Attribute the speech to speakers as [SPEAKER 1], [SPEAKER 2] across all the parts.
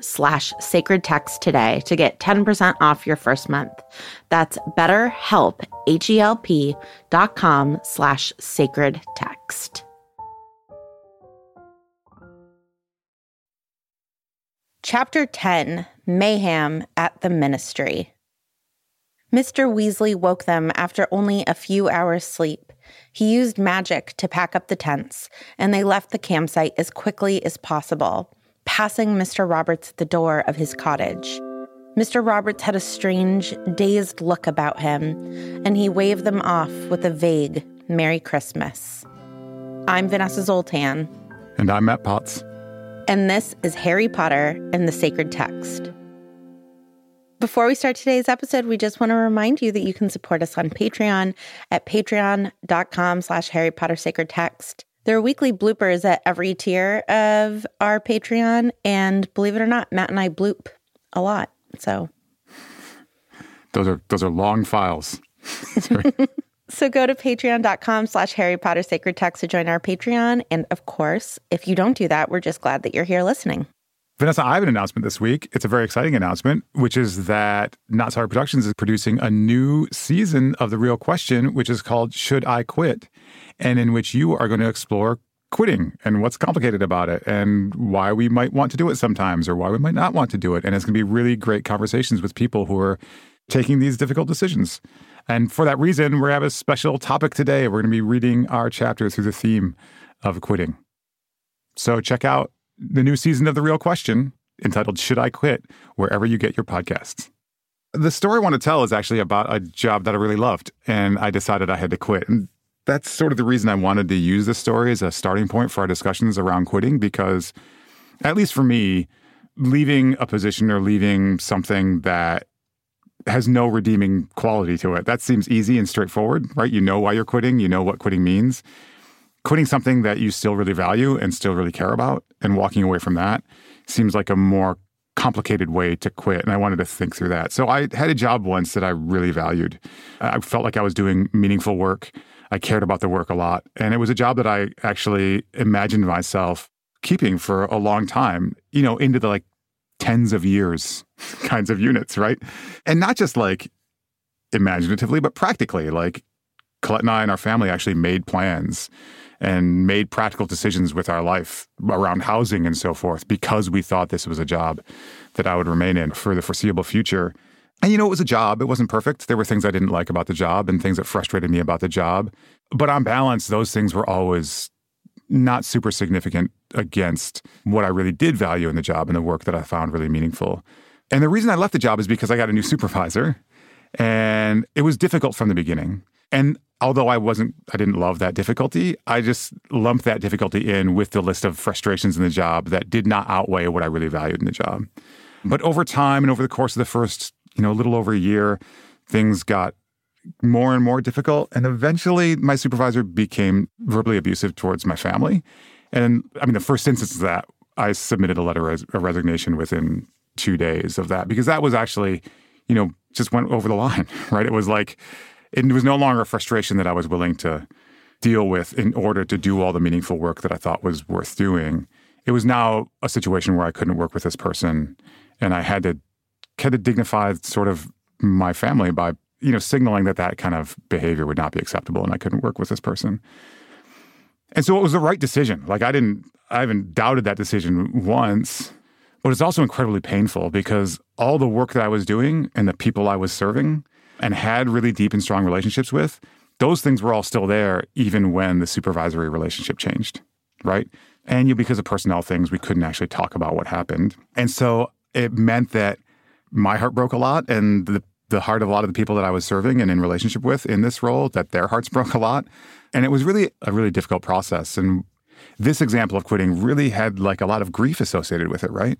[SPEAKER 1] slash sacred text today to get 10% off your first month. That's betterhelp, H-E-L-P dot com slash sacred text. Chapter 10, Mayhem at the Ministry. Mr. Weasley woke them after only a few hours' sleep. He used magic to pack up the tents, and they left the campsite as quickly as possible, passing Mr. Roberts at the door of his cottage. Mr. Roberts had a strange, dazed look about him, and he waved them off with a vague Merry Christmas. I'm Vanessa Zoltan.
[SPEAKER 2] And I'm Matt Potts.
[SPEAKER 1] And this is Harry Potter and the Sacred Text. Before we start today's episode, we just want to remind you that you can support us on Patreon at patreon.com slash Harry Potter Sacred Text. There are weekly bloopers at every tier of our Patreon. And believe it or not, Matt and I bloop a lot. So
[SPEAKER 2] those are those are long files.
[SPEAKER 1] so go to patreon.com slash Harry Potter Sacred Text to join our Patreon. And of course, if you don't do that, we're just glad that you're here listening.
[SPEAKER 2] Vanessa, I have an announcement this week. It's a very exciting announcement, which is that Not Sorry Productions is producing a new season of The Real Question, which is called Should I Quit? And in which you are going to explore quitting and what's complicated about it and why we might want to do it sometimes or why we might not want to do it. And it's going to be really great conversations with people who are taking these difficult decisions. And for that reason, we have a special topic today. We're going to be reading our chapter through the theme of quitting. So check out the new season of The Real Question entitled Should I Quit? wherever you get your podcasts. The story I want to tell is actually about a job that I really loved, and I decided I had to quit. And that's sort of the reason I wanted to use this story as a starting point for our discussions around quitting, because at least for me, leaving a position or leaving something that has no redeeming quality to it, that seems easy and straightforward, right? You know why you're quitting, you know what quitting means quitting something that you still really value and still really care about and walking away from that seems like a more complicated way to quit. And I wanted to think through that. So I had a job once that I really valued. I felt like I was doing meaningful work. I cared about the work a lot. And it was a job that I actually imagined myself keeping for a long time, you know, into the like tens of years kinds of units, right? And not just like imaginatively, but practically. Like Colette and I and our family actually made plans and made practical decisions with our life around housing and so forth because we thought this was a job that I would remain in for the foreseeable future. And you know, it was a job. It wasn't perfect. There were things I didn't like about the job and things that frustrated me about the job. But on balance, those things were always not super significant against what I really did value in the job and the work that I found really meaningful. And the reason I left the job is because I got a new supervisor and it was difficult from the beginning. And although I wasn't, I didn't love that difficulty, I just lumped that difficulty in with the list of frustrations in the job that did not outweigh what I really valued in the job. Mm-hmm. But over time and over the course of the first, you know, a little over a year, things got more and more difficult. And eventually my supervisor became verbally abusive towards my family. And I mean, the first instance of that, I submitted a letter of resignation within two days of that because that was actually, you know, just went over the line, right? It was like, it was no longer a frustration that I was willing to deal with in order to do all the meaningful work that I thought was worth doing. It was now a situation where I couldn't work with this person and I had to had to dignify sort of my family by you know signaling that that kind of behavior would not be acceptable and I couldn't work with this person. And so it was the right decision. Like I didn't I haven't doubted that decision once, but it's also incredibly painful because all the work that I was doing and the people I was serving and had really deep and strong relationships with, those things were all still there even when the supervisory relationship changed, right? And you, because of personnel things, we couldn't actually talk about what happened. And so it meant that my heart broke a lot and the, the heart of a lot of the people that I was serving and in relationship with in this role, that their hearts broke a lot. And it was really a really difficult process. And this example of quitting really had like a lot of grief associated with it, right?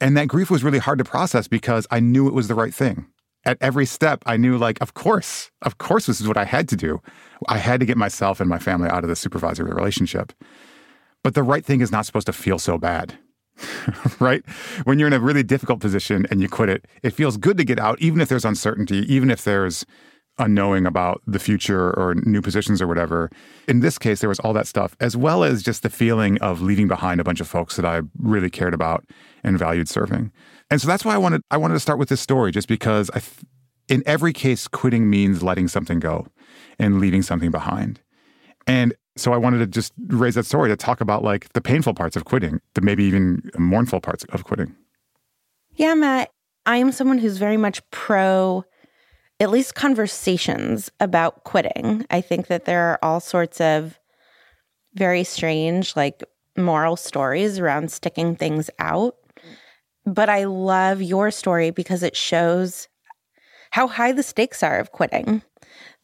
[SPEAKER 2] And that grief was really hard to process because I knew it was the right thing at every step, I knew, like, of course, of course, this is what I had to do. I had to get myself and my family out of the supervisory relationship. But the right thing is not supposed to feel so bad, right? When you're in a really difficult position and you quit it, it feels good to get out, even if there's uncertainty, even if there's unknowing about the future or new positions or whatever. In this case, there was all that stuff, as well as just the feeling of leaving behind a bunch of folks that I really cared about and valued serving. And so that's why I wanted I wanted to start with this story, just because I, th- in every case, quitting means letting something go and leaving something behind. And so I wanted to just raise that story to talk about like the painful parts of quitting, the maybe even mournful parts of quitting.
[SPEAKER 1] Yeah, Matt, I am someone who's very much pro at least conversations about quitting. I think that there are all sorts of very strange, like moral stories around sticking things out. But I love your story because it shows how high the stakes are of quitting.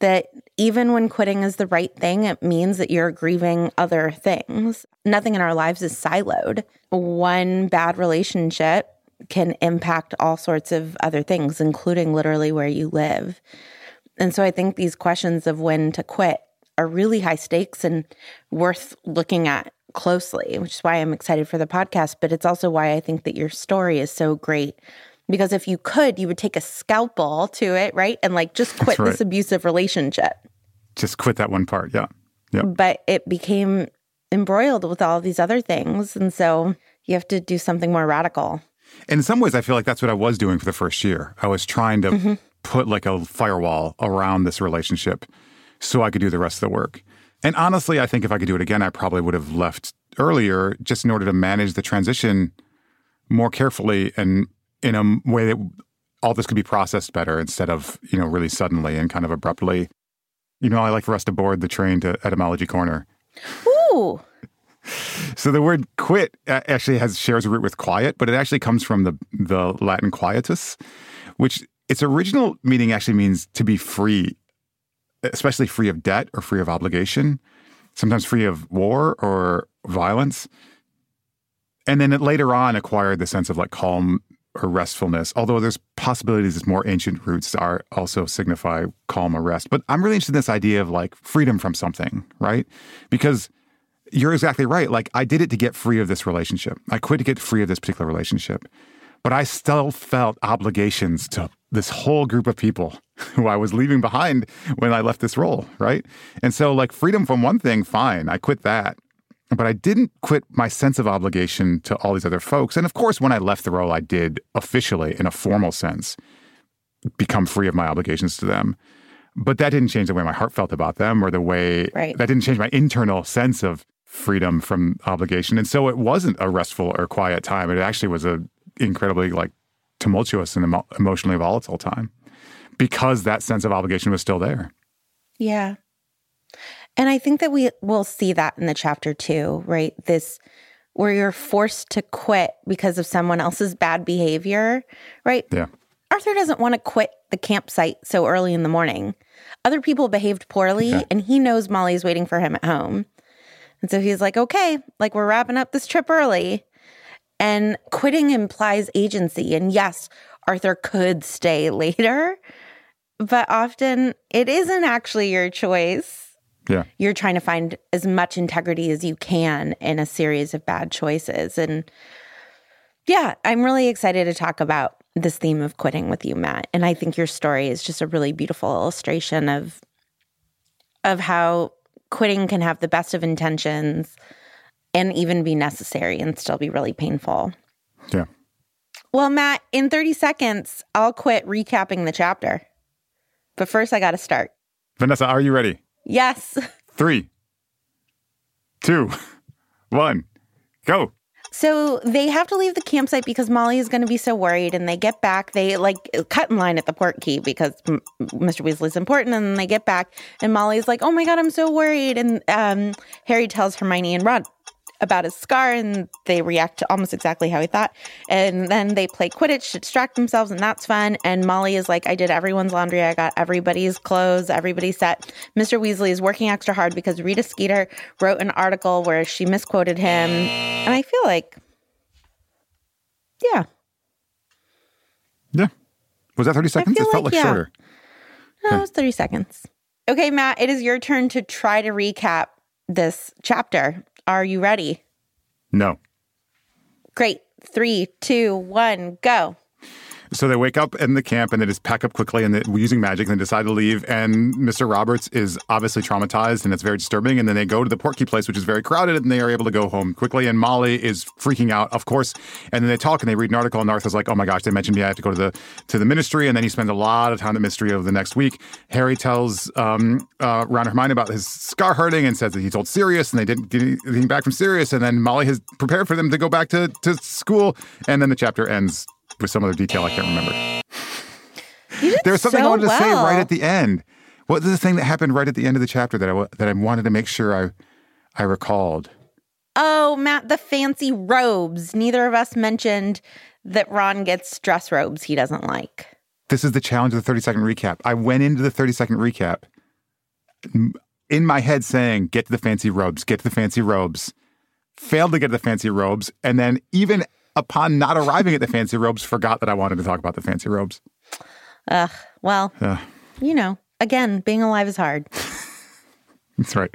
[SPEAKER 1] That even when quitting is the right thing, it means that you're grieving other things. Nothing in our lives is siloed. One bad relationship can impact all sorts of other things, including literally where you live. And so I think these questions of when to quit are really high stakes and worth looking at closely, which is why I'm excited for the podcast. But it's also why I think that your story is so great. Because if you could, you would take a scalpel to it, right? And like just quit right. this abusive relationship.
[SPEAKER 2] Just quit that one part. Yeah. Yeah.
[SPEAKER 1] But it became embroiled with all these other things. And so you have to do something more radical.
[SPEAKER 2] And in some ways, I feel like that's what I was doing for the first year. I was trying to mm-hmm. put like a firewall around this relationship so I could do the rest of the work. And honestly, I think if I could do it again, I probably would have left earlier just in order to manage the transition more carefully and in a way that all this could be processed better instead of, you know, really suddenly and kind of abruptly. You know, I like for us to board the train to Etymology Corner.
[SPEAKER 1] Ooh.
[SPEAKER 2] So the word quit actually has shares a root with quiet, but it actually comes from the the Latin quietus, which its original meaning actually means to be free especially free of debt or free of obligation, sometimes free of war or violence. And then it later on acquired the sense of like calm or restfulness, although there's possibilities its more ancient roots are also signify calm or rest. But I'm really interested in this idea of like freedom from something, right? Because you're exactly right. Like I did it to get free of this relationship. I quit to get free of this particular relationship. But I still felt obligations to this whole group of people who I was leaving behind when I left this role, right? And so, like, freedom from one thing, fine, I quit that. But I didn't quit my sense of obligation to all these other folks. And of course, when I left the role, I did officially, in a formal sense, become free of my obligations to them. But that didn't change the way my heart felt about them or the way
[SPEAKER 1] right.
[SPEAKER 2] that didn't change my internal sense of freedom from obligation. And so it wasn't a restful or quiet time. It actually was a incredibly like tumultuous and emo- emotionally volatile time because that sense of obligation was still there.
[SPEAKER 1] Yeah. And I think that we will see that in the chapter too, right? This where you're forced to quit because of someone else's bad behavior, right?
[SPEAKER 2] Yeah.
[SPEAKER 1] Arthur doesn't want to quit the campsite so early in the morning. Other people behaved poorly,
[SPEAKER 2] Yeah.
[SPEAKER 1] and he knows Molly's waiting for him at home. And so he's like, okay, like we're wrapping up this trip early. And quitting implies agency. And yes, Arthur could stay later, but often it isn't actually your choice.
[SPEAKER 2] Yeah.
[SPEAKER 1] You're trying to find as much integrity as you can in a series of bad choices. And yeah, I'm really excited to talk about this theme of quitting with you, Matt. And I think your story is just a really beautiful illustration of of how quitting can have the best of intentions and even be necessary and still be really painful.
[SPEAKER 2] Yeah.
[SPEAKER 1] Well, Matt, in 30 seconds, I'll quit recapping the chapter. But first, I got to start.
[SPEAKER 2] Vanessa, are you ready?
[SPEAKER 1] Yes.
[SPEAKER 2] Three, two, one, go.
[SPEAKER 1] So they have to leave the campsite because Molly is going to be so worried. And they get back, they like cut in line at the Portkey because M- Mr. Weasley's important. And then they get back, and Molly's like, oh my God, I'm so worried. And um, Harry tells Hermione and Ron about his scar, and they react to almost exactly how he thought. And then they play Quidditch to distract themselves, and that's fun. And Molly is like, I did everyone's laundry. I got everybody's clothes, everybody's set. Mr. Weasley is working extra hard because Rita Skeeter wrote an article where she misquoted him. And I feel like, yeah,
[SPEAKER 2] Yeah. Was that 30 seconds? It felt
[SPEAKER 1] like,
[SPEAKER 2] like,
[SPEAKER 1] yeah.
[SPEAKER 2] shorter.
[SPEAKER 1] no, it was 30 seconds. Okay, Matt, it is your turn to try to recap this chapter. Are you ready?
[SPEAKER 2] No.
[SPEAKER 1] Great. Three, two, one, go.
[SPEAKER 2] So they wake up in the camp and they just pack up quickly and they're using magic and they decide to leave. And Mr. Roberts is obviously traumatized and it's very disturbing. And then they go to the Portkey place, which is very crowded, and they are able to go home quickly. And Molly is freaking out, of course. And then they talk and they read an article, and Arthur's like, "Oh my gosh, they mentioned me. I have to go to the to the ministry." And then he spends a lot of time at the ministry over the next week. Harry tells um, uh, Ron Hermione about his scar hurting and says that he told Sirius, and they didn't get anything back from Sirius. And then Molly has prepared for them to go back to to school. And then the chapter ends with some other detail I can't remember.
[SPEAKER 1] You did
[SPEAKER 2] There was something
[SPEAKER 1] so
[SPEAKER 2] I wanted to say right at the end. What was the thing that happened right at the end of the chapter that I that I wanted to make sure I I recalled?
[SPEAKER 1] Oh, Matt, the fancy robes. Neither of us mentioned that Ron gets dress robes he doesn't like.
[SPEAKER 2] This is the challenge of the 30 second recap. I went into the 30 second recap in my head saying, get to the fancy robes, get to the fancy robes. Failed to get to the fancy robes. And then even upon not arriving at the fancy robes, forgot that I wanted to talk about the fancy robes.
[SPEAKER 1] Ugh, well, you know, again, being alive is hard.
[SPEAKER 2] that's right.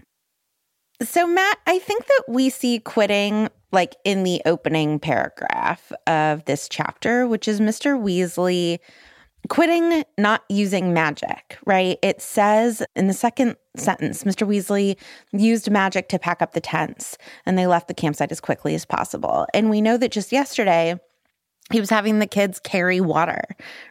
[SPEAKER 1] So, Matt, I think that we see quitting like in the opening paragraph of this chapter, which is Mr. Weasley quitting not using magic, right? It says in the second sentence, Mr. Weasley used magic to pack up the tents and they left the campsite as quickly as possible. And we know that just yesterday, he was having the kids carry water,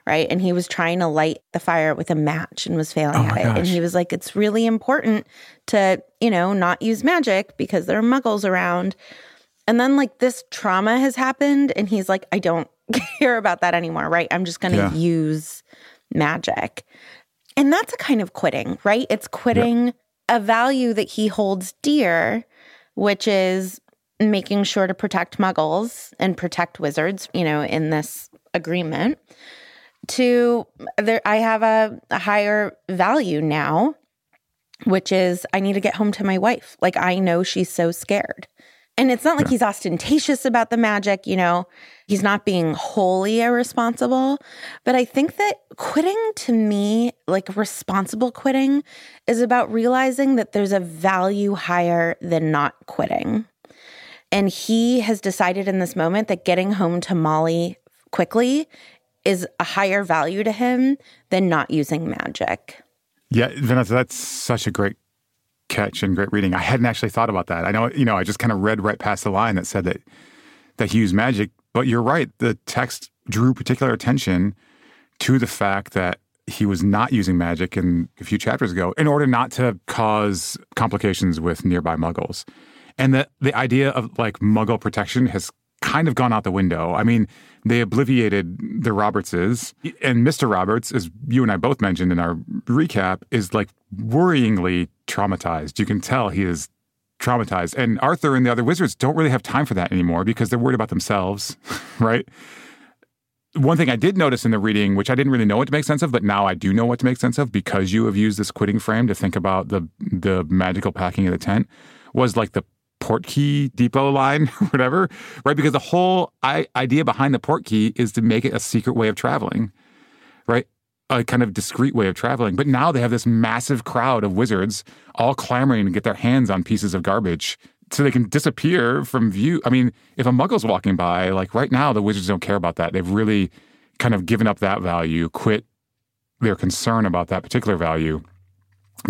[SPEAKER 1] right? And he was trying to light the fire with a match and was failing
[SPEAKER 2] Oh
[SPEAKER 1] at it. And he was like, it's really important to, you know, not use magic because there are muggles around. And then like this trauma has happened and he's like, I don't care about that anymore, right? I'm just going to
[SPEAKER 2] Yeah.
[SPEAKER 1] use magic. And that's a kind of quitting, right? It's quitting a value that he holds dear, which is making sure to protect muggles and protect wizards, you know, in this agreement. To there I have a, a higher value now, which is I need to get home to my wife. Like I know she's so scared. And it's not like he's ostentatious about the magic, you know, he's not being wholly irresponsible. But I think that quitting to me, like responsible quitting, is about realizing that there's a value higher than not quitting. And he has decided in this moment that getting home to Molly quickly is a higher value to him than not using magic.
[SPEAKER 2] Yeah, Vanessa, that's such a great catch and great reading. I hadn't actually thought about that. I know, you know, I just kind of read right past the line that said that that he used magic, but you're right. The text drew particular attention to the fact that he was not using magic in a few chapters ago in order not to cause complications with nearby muggles. And that the idea of like muggle protection has kind of gone out the window. I mean, they obliviated the Robertses, and Mr. Roberts, as you and I both mentioned in our recap, is like worryingly traumatized. You can tell he is traumatized. And Arthur and the other wizards don't really have time for that anymore because they're worried about themselves, right? One thing I did notice in the reading, which I didn't really know what to make sense of, but now I do know what to make sense of because you have used this quitting frame to think about the the magical packing of the tent, was like the Portkey depot line, or whatever, right? Because the whole idea behind the Portkey is to make it a secret way of traveling, right? A kind of discreet way of traveling. But now they have this massive crowd of wizards all clamoring to get their hands on pieces of garbage so they can disappear from view. I mean, if a muggle's walking by, like right now, the wizards don't care about that. They've really kind of given up that value, quit their concern about that particular value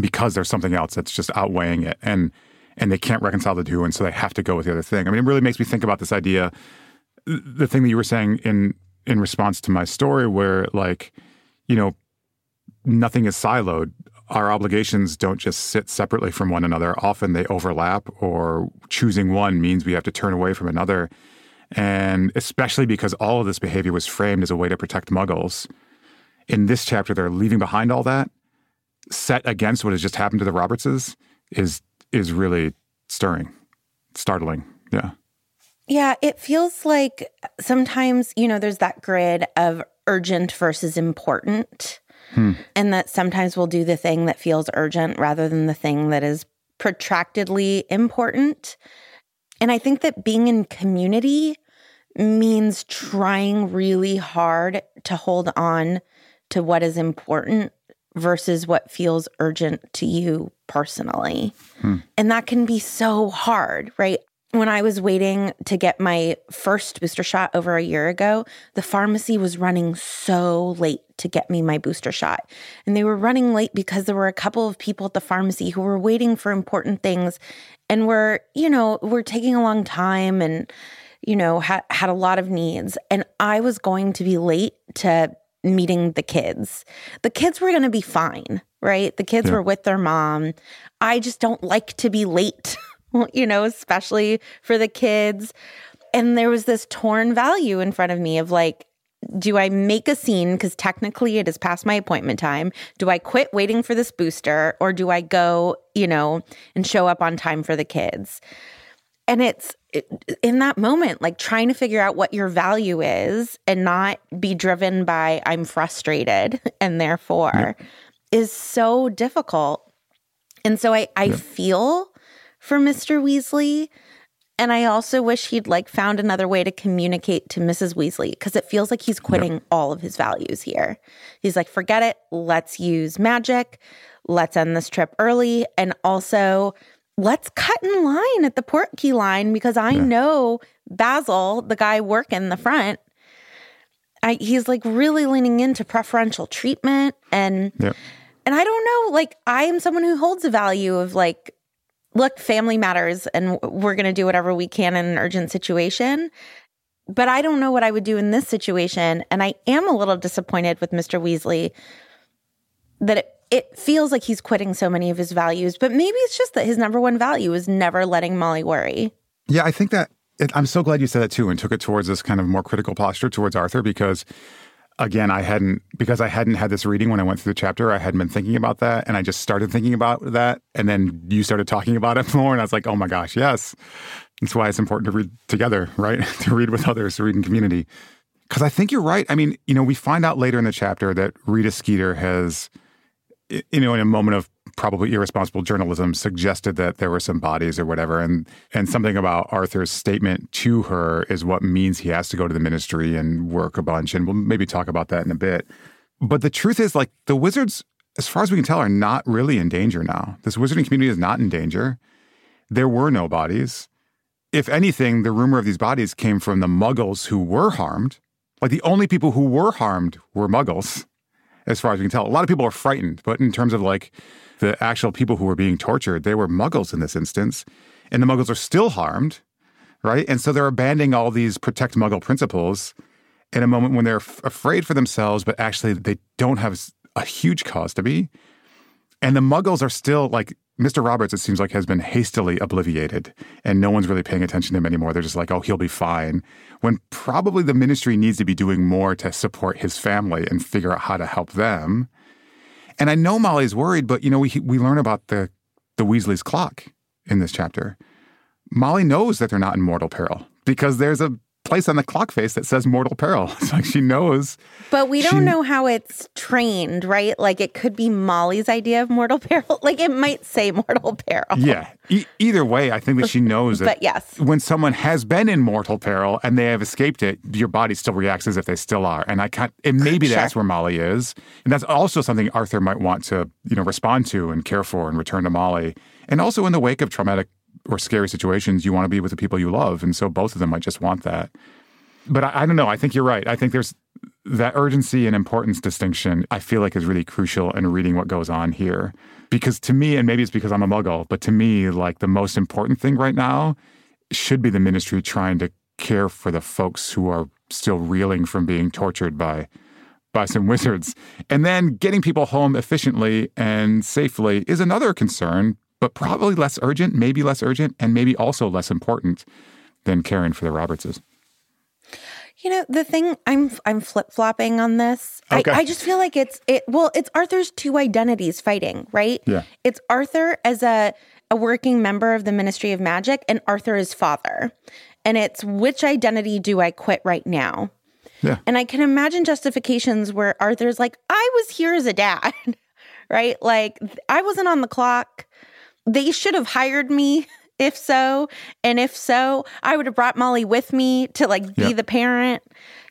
[SPEAKER 2] because there's something else that's just outweighing it. And and they can't reconcile the two, and so they have to go with the other thing. I mean, it really makes me think about this idea, the thing that you were saying in in response to my story, where like, you know, nothing is siloed our obligations don't just sit separately from one another. Often they overlap, or choosing one means we have to turn away from another. And especially because all of this behavior was framed as a way to protect muggles. In this chapter, they're leaving behind all that, set against what has just happened to the Robertses, is is really stirring, startling. Yeah.
[SPEAKER 1] Yeah, it feels like sometimes, you know, there's that grid of urgent versus important. Hmm. And that sometimes we'll do the thing that feels urgent rather than the thing that is protractedly important. And I think that being in community means trying really hard to hold on to what is important versus what feels urgent to you personally. Hmm. And that can be so hard, right? when I was waiting to get my first booster shot over a year ago, the pharmacy was running so late to get me my booster shot. And they were running late because there were a couple of people at the pharmacy who were waiting for important things and were, you know, were taking a long time and, you know, had, had a lot of needs. And I was going to be late to meeting the kids. The kids were going to be fine, right? The kids yeah. were with their mom. I just don't like to be late. you know, especially for the kids. And there was this torn value in front of me of like, do I make a scene because technically it is past my appointment time? Do I quit waiting for this booster or do I go, you know, and show up on time for the kids? And it's in that moment, like trying to figure out what your value is and not be driven by I'm frustrated and therefore is so difficult. And so I, I feel for Mr. Weasley. And I also wish he'd like found another way to communicate to Mrs. Weasley because it feels like he's quitting all of his values here. He's like, forget it. Let's use magic. Let's end this trip early. And also, let's cut in line at the Portkey line because I yeah. know Basil, the guy working the front, I, he's like really leaning into preferential treatment and yep. and I don't know like I am someone who holds a value of like look, family matters and we're going to do whatever we can in an urgent situation. But I don't know what I would do in this situation. And I am a little disappointed with Mr. Weasley that it, it feels like he's quitting so many of his values. But maybe it's just that his number one value is never letting Molly worry.
[SPEAKER 2] Yeah, I think that it, I'm so glad you said that too and took it towards this kind of more critical posture towards Arthur because again, I hadn't because I hadn't had this reading when I went through the chapter. I hadn't been thinking about that, and I just started thinking about that, and then you started talking about it more, and I was like, oh my gosh, yes. That's why it's important to read together, right? to read with others, to read in community. Because I think you're right. I mean, you know, we find out later in the chapter that Rita Skeeter has, you know, in a moment of probably irresponsible journalism suggested that there were some bodies or whatever and and something about Arthur's statement to her is what means he has to go to the ministry and work a bunch and we'll maybe talk about that in a bit. But the truth is like the wizards as far as we can tell are not really in danger now. This wizarding community is not in danger. There were no bodies. If anything the rumor of these bodies came from the muggles who were harmed. Like the only people who were harmed were muggles as far as we can tell a lot of people are frightened but in terms of like the actual people who were being tortured, they were muggles in this instance. And the muggles are still harmed, right? And so they're abandoning all these protect muggle principles in a moment when they're f- afraid for themselves, but actually they don't have a huge cause to be. And the muggles are still like Mr. Roberts, it seems like, has been hastily obliviated and no one's really paying attention to him anymore. They're just like, oh, he'll be fine. When probably the ministry needs to be doing more to support his family and figure out how to help them. And I know Molly's worried, but you know, we we learn about the the Weasley's clock, in this chapter. Molly knows that they're not in mortal peril because there's a place on the clock face that says mortal peril. It's like she knows.
[SPEAKER 1] But we don't
[SPEAKER 2] she-
[SPEAKER 1] know how it's trained, right? Like it could be Molly's idea of mortal peril. Like it might say mortal peril.
[SPEAKER 2] Yeah. E- either way, I think that she knows that
[SPEAKER 1] But yes.
[SPEAKER 2] when someone has been in mortal peril and they have escaped it, your body still reacts as if they still are. And I can't. And maybe
[SPEAKER 1] Sure.
[SPEAKER 2] that's where Molly is, and that's also something Arthur might want to you know respond to and care for and return to Molly. And also in the wake of traumatic or scary situations, you want to be with the people you love, and so both of them might just want that. But I, I don't know. I think you're right. I think there's that urgency and importance distinction. I feel like is really crucial in reading what goes on here, because to me, and maybe it's because I'm a Muggle, but to me, like the most important thing right now should be the ministry trying to care for the folks who are still reeling from being tortured by by some wizards. And then getting people home efficiently and safely is another concern, but probably less urgent, maybe less urgent, and maybe also less important than caring for the Robertses.
[SPEAKER 1] You know, the thing I'm I'm flip flopping on this.
[SPEAKER 2] Okay.
[SPEAKER 1] I, I just feel like it's it well, it's Arthur's two identities fighting, right?
[SPEAKER 2] Yeah.
[SPEAKER 1] It's Arthur as a a working member of the Ministry of Magic and Arthur as father. And it's which identity do I quit right now?
[SPEAKER 2] Yeah.
[SPEAKER 1] And I can imagine justifications where Arthur's like, I was here as a dad, right? Like, I wasn't on the clock. They should have hired me if so. And if so, I would have brought Molly with me to like be
[SPEAKER 2] Yeah.
[SPEAKER 1] the parent,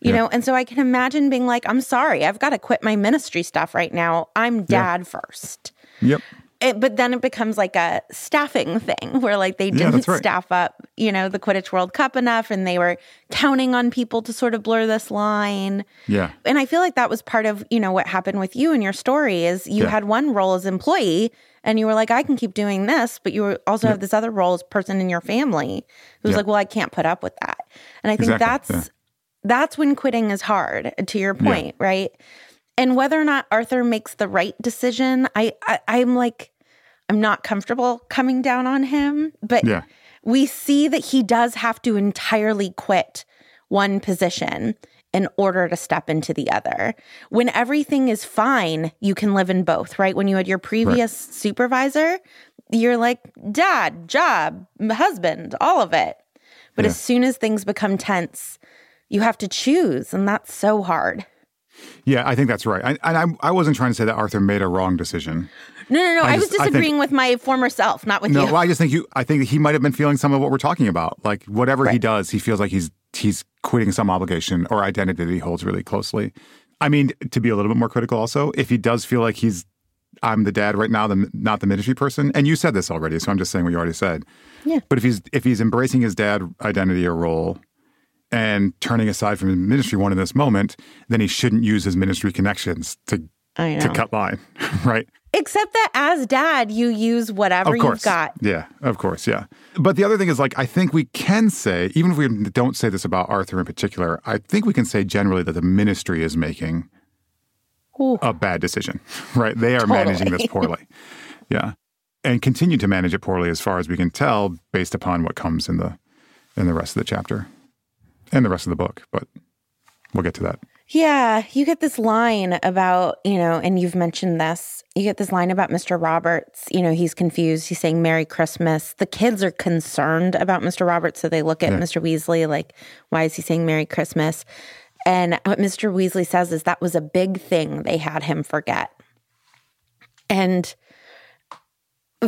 [SPEAKER 1] you
[SPEAKER 2] Yeah.
[SPEAKER 1] know? And so I can imagine being like, I'm sorry, I've got to quit my ministry stuff right now. I'm dad first.
[SPEAKER 2] Yep.
[SPEAKER 1] It, but then it becomes like a staffing thing where like they didn't
[SPEAKER 2] that's right.
[SPEAKER 1] staff up, you know, the Quidditch World Cup enough and they were counting on people to sort of blur this line.
[SPEAKER 2] Yeah.
[SPEAKER 1] And I feel like that was part of, you know, what happened with you and your story is you
[SPEAKER 2] Yeah.
[SPEAKER 1] had one role as employee and you were like, I can keep doing this, but you also have this other role as person in your family who's
[SPEAKER 2] Yeah.
[SPEAKER 1] like, well, I can't put up with that. And I think
[SPEAKER 2] Exactly,
[SPEAKER 1] that's
[SPEAKER 2] yeah.
[SPEAKER 1] that's when quitting is hard, to your point, right? And whether or not Arthur makes the right decision, I, I I'm like, I'm not comfortable coming down on him, but
[SPEAKER 2] Yeah.
[SPEAKER 1] we see that he does have to entirely quit one position in order to step into the other. When everything is fine, you can live in both, right? When you had your previous supervisor, you're like, dad, job, husband, all of it. But
[SPEAKER 2] Yeah.
[SPEAKER 1] as soon as things become tense, you have to choose, and that's so hard.
[SPEAKER 2] Yeah, I think that's right. I, and I, I wasn't trying to say that Arthur made a wrong decision.
[SPEAKER 1] No, no, no.
[SPEAKER 2] I
[SPEAKER 1] I, was
[SPEAKER 2] just- I think-
[SPEAKER 1] disagreeing with my former self, not with
[SPEAKER 2] No,
[SPEAKER 1] you.
[SPEAKER 2] well, I just think you. I think he might have been feeling some of what we're talking about. Like whatever he does, he feels like he's he's quitting some obligation or identity that he holds really closely. I mean, to be a little bit more critical, also, if he does feel like he's, I'm the dad right now, the not the ministry person, and you said this already, so I'm just saying what you already said.
[SPEAKER 1] Yeah.
[SPEAKER 2] But if he's if he's embracing his dad identity or role, and turning aside from his ministry one in this moment, then he shouldn't use his ministry connections to to cut line, right?
[SPEAKER 1] Except that as dad, you use whatever
[SPEAKER 2] of course.
[SPEAKER 1] you've got.
[SPEAKER 2] Yeah, of course, yeah. But the other thing is, like, I think we can say, even if we don't say this about Arthur in particular, I think we can say generally that the ministry is making
[SPEAKER 1] Ooh.
[SPEAKER 2] a bad decision, right? They are managing this poorly. Yeah. And continue to manage it poorly as far as we can tell based upon what comes in the in the rest of the chapter and the rest of the book. But we'll get to that.
[SPEAKER 1] Yeah, you get this line about, you know, and you've mentioned this. You get this line about Mr. Roberts. You know, he's confused. He's saying Merry Christmas. The kids are concerned about Mr. Roberts. So they look at
[SPEAKER 2] Yeah.
[SPEAKER 1] Mr. Weasley like, why is he saying Merry Christmas? And what Mr. Weasley says is that was a big thing they had him forget. And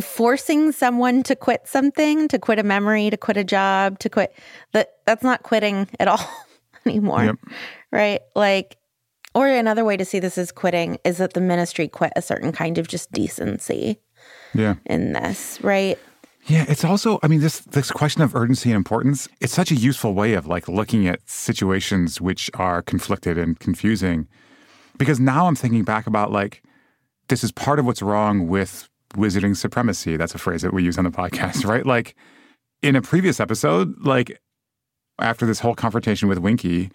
[SPEAKER 1] forcing someone to quit something, to quit a memory, to quit a job, to quit that that's not quitting at all anymore.
[SPEAKER 2] Yep.
[SPEAKER 1] Right? Like or another way to see this as quitting is that the ministry quit a certain kind of just decency
[SPEAKER 2] Yeah.
[SPEAKER 1] in this, right?
[SPEAKER 2] Yeah, it's also, I mean, this this question of urgency and importance, it's such a useful way of like looking at situations which are conflicted and confusing. Because now I'm thinking back about like this is part of what's wrong with wizarding supremacy. That's a phrase that we use on the podcast, right? Like in a previous episode, like after this whole confrontation with Winky,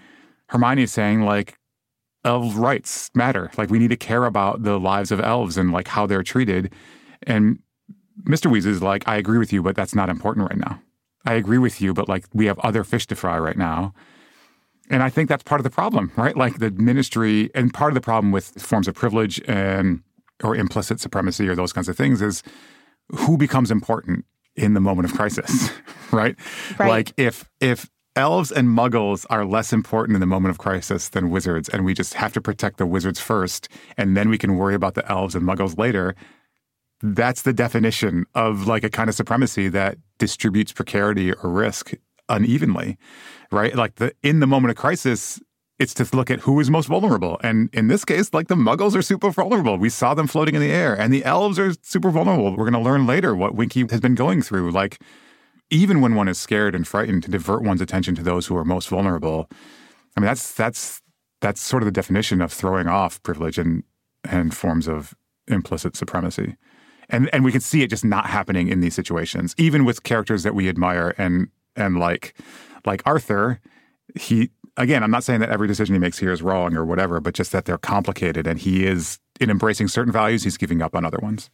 [SPEAKER 2] Hermione is saying like elves' rights matter. Like we need to care about the lives of elves and like how they're treated. And Mr. Weasley is like, I agree with you, but that's not important right now. I agree with you, but like we have other fish to fry right now. And I think that's part of the problem, right? Like the ministry and part of the problem with forms of privilege and or implicit supremacy or those kinds of things is who becomes important in the moment of crisis, right?
[SPEAKER 1] Right.
[SPEAKER 2] Like if if elves and muggles are less important in the moment of crisis than wizards and we just have to protect the wizards first and then we can worry about the elves and muggles later. That's the definition of like a kind of supremacy that distributes precarity or risk unevenly right? Like the in the moment of crisis it's to look at who is most vulnerable and in this case like the muggles are super vulnerable. We saw them floating in the air and the elves are super vulnerable. We're going to learn later what winky has been going through like even when one is scared and frightened to divert one's attention to those who are most vulnerable. I mean that's that's that's sort of the definition of throwing off privilege and and forms of implicit supremacy. And and we can see it just not happening in these situations even with characters that we admire and and like like arthur. He again i'm not saying that every decision he makes here is wrong or whatever but just that they're complicated and he is in embracing certain values he's giving up on other ones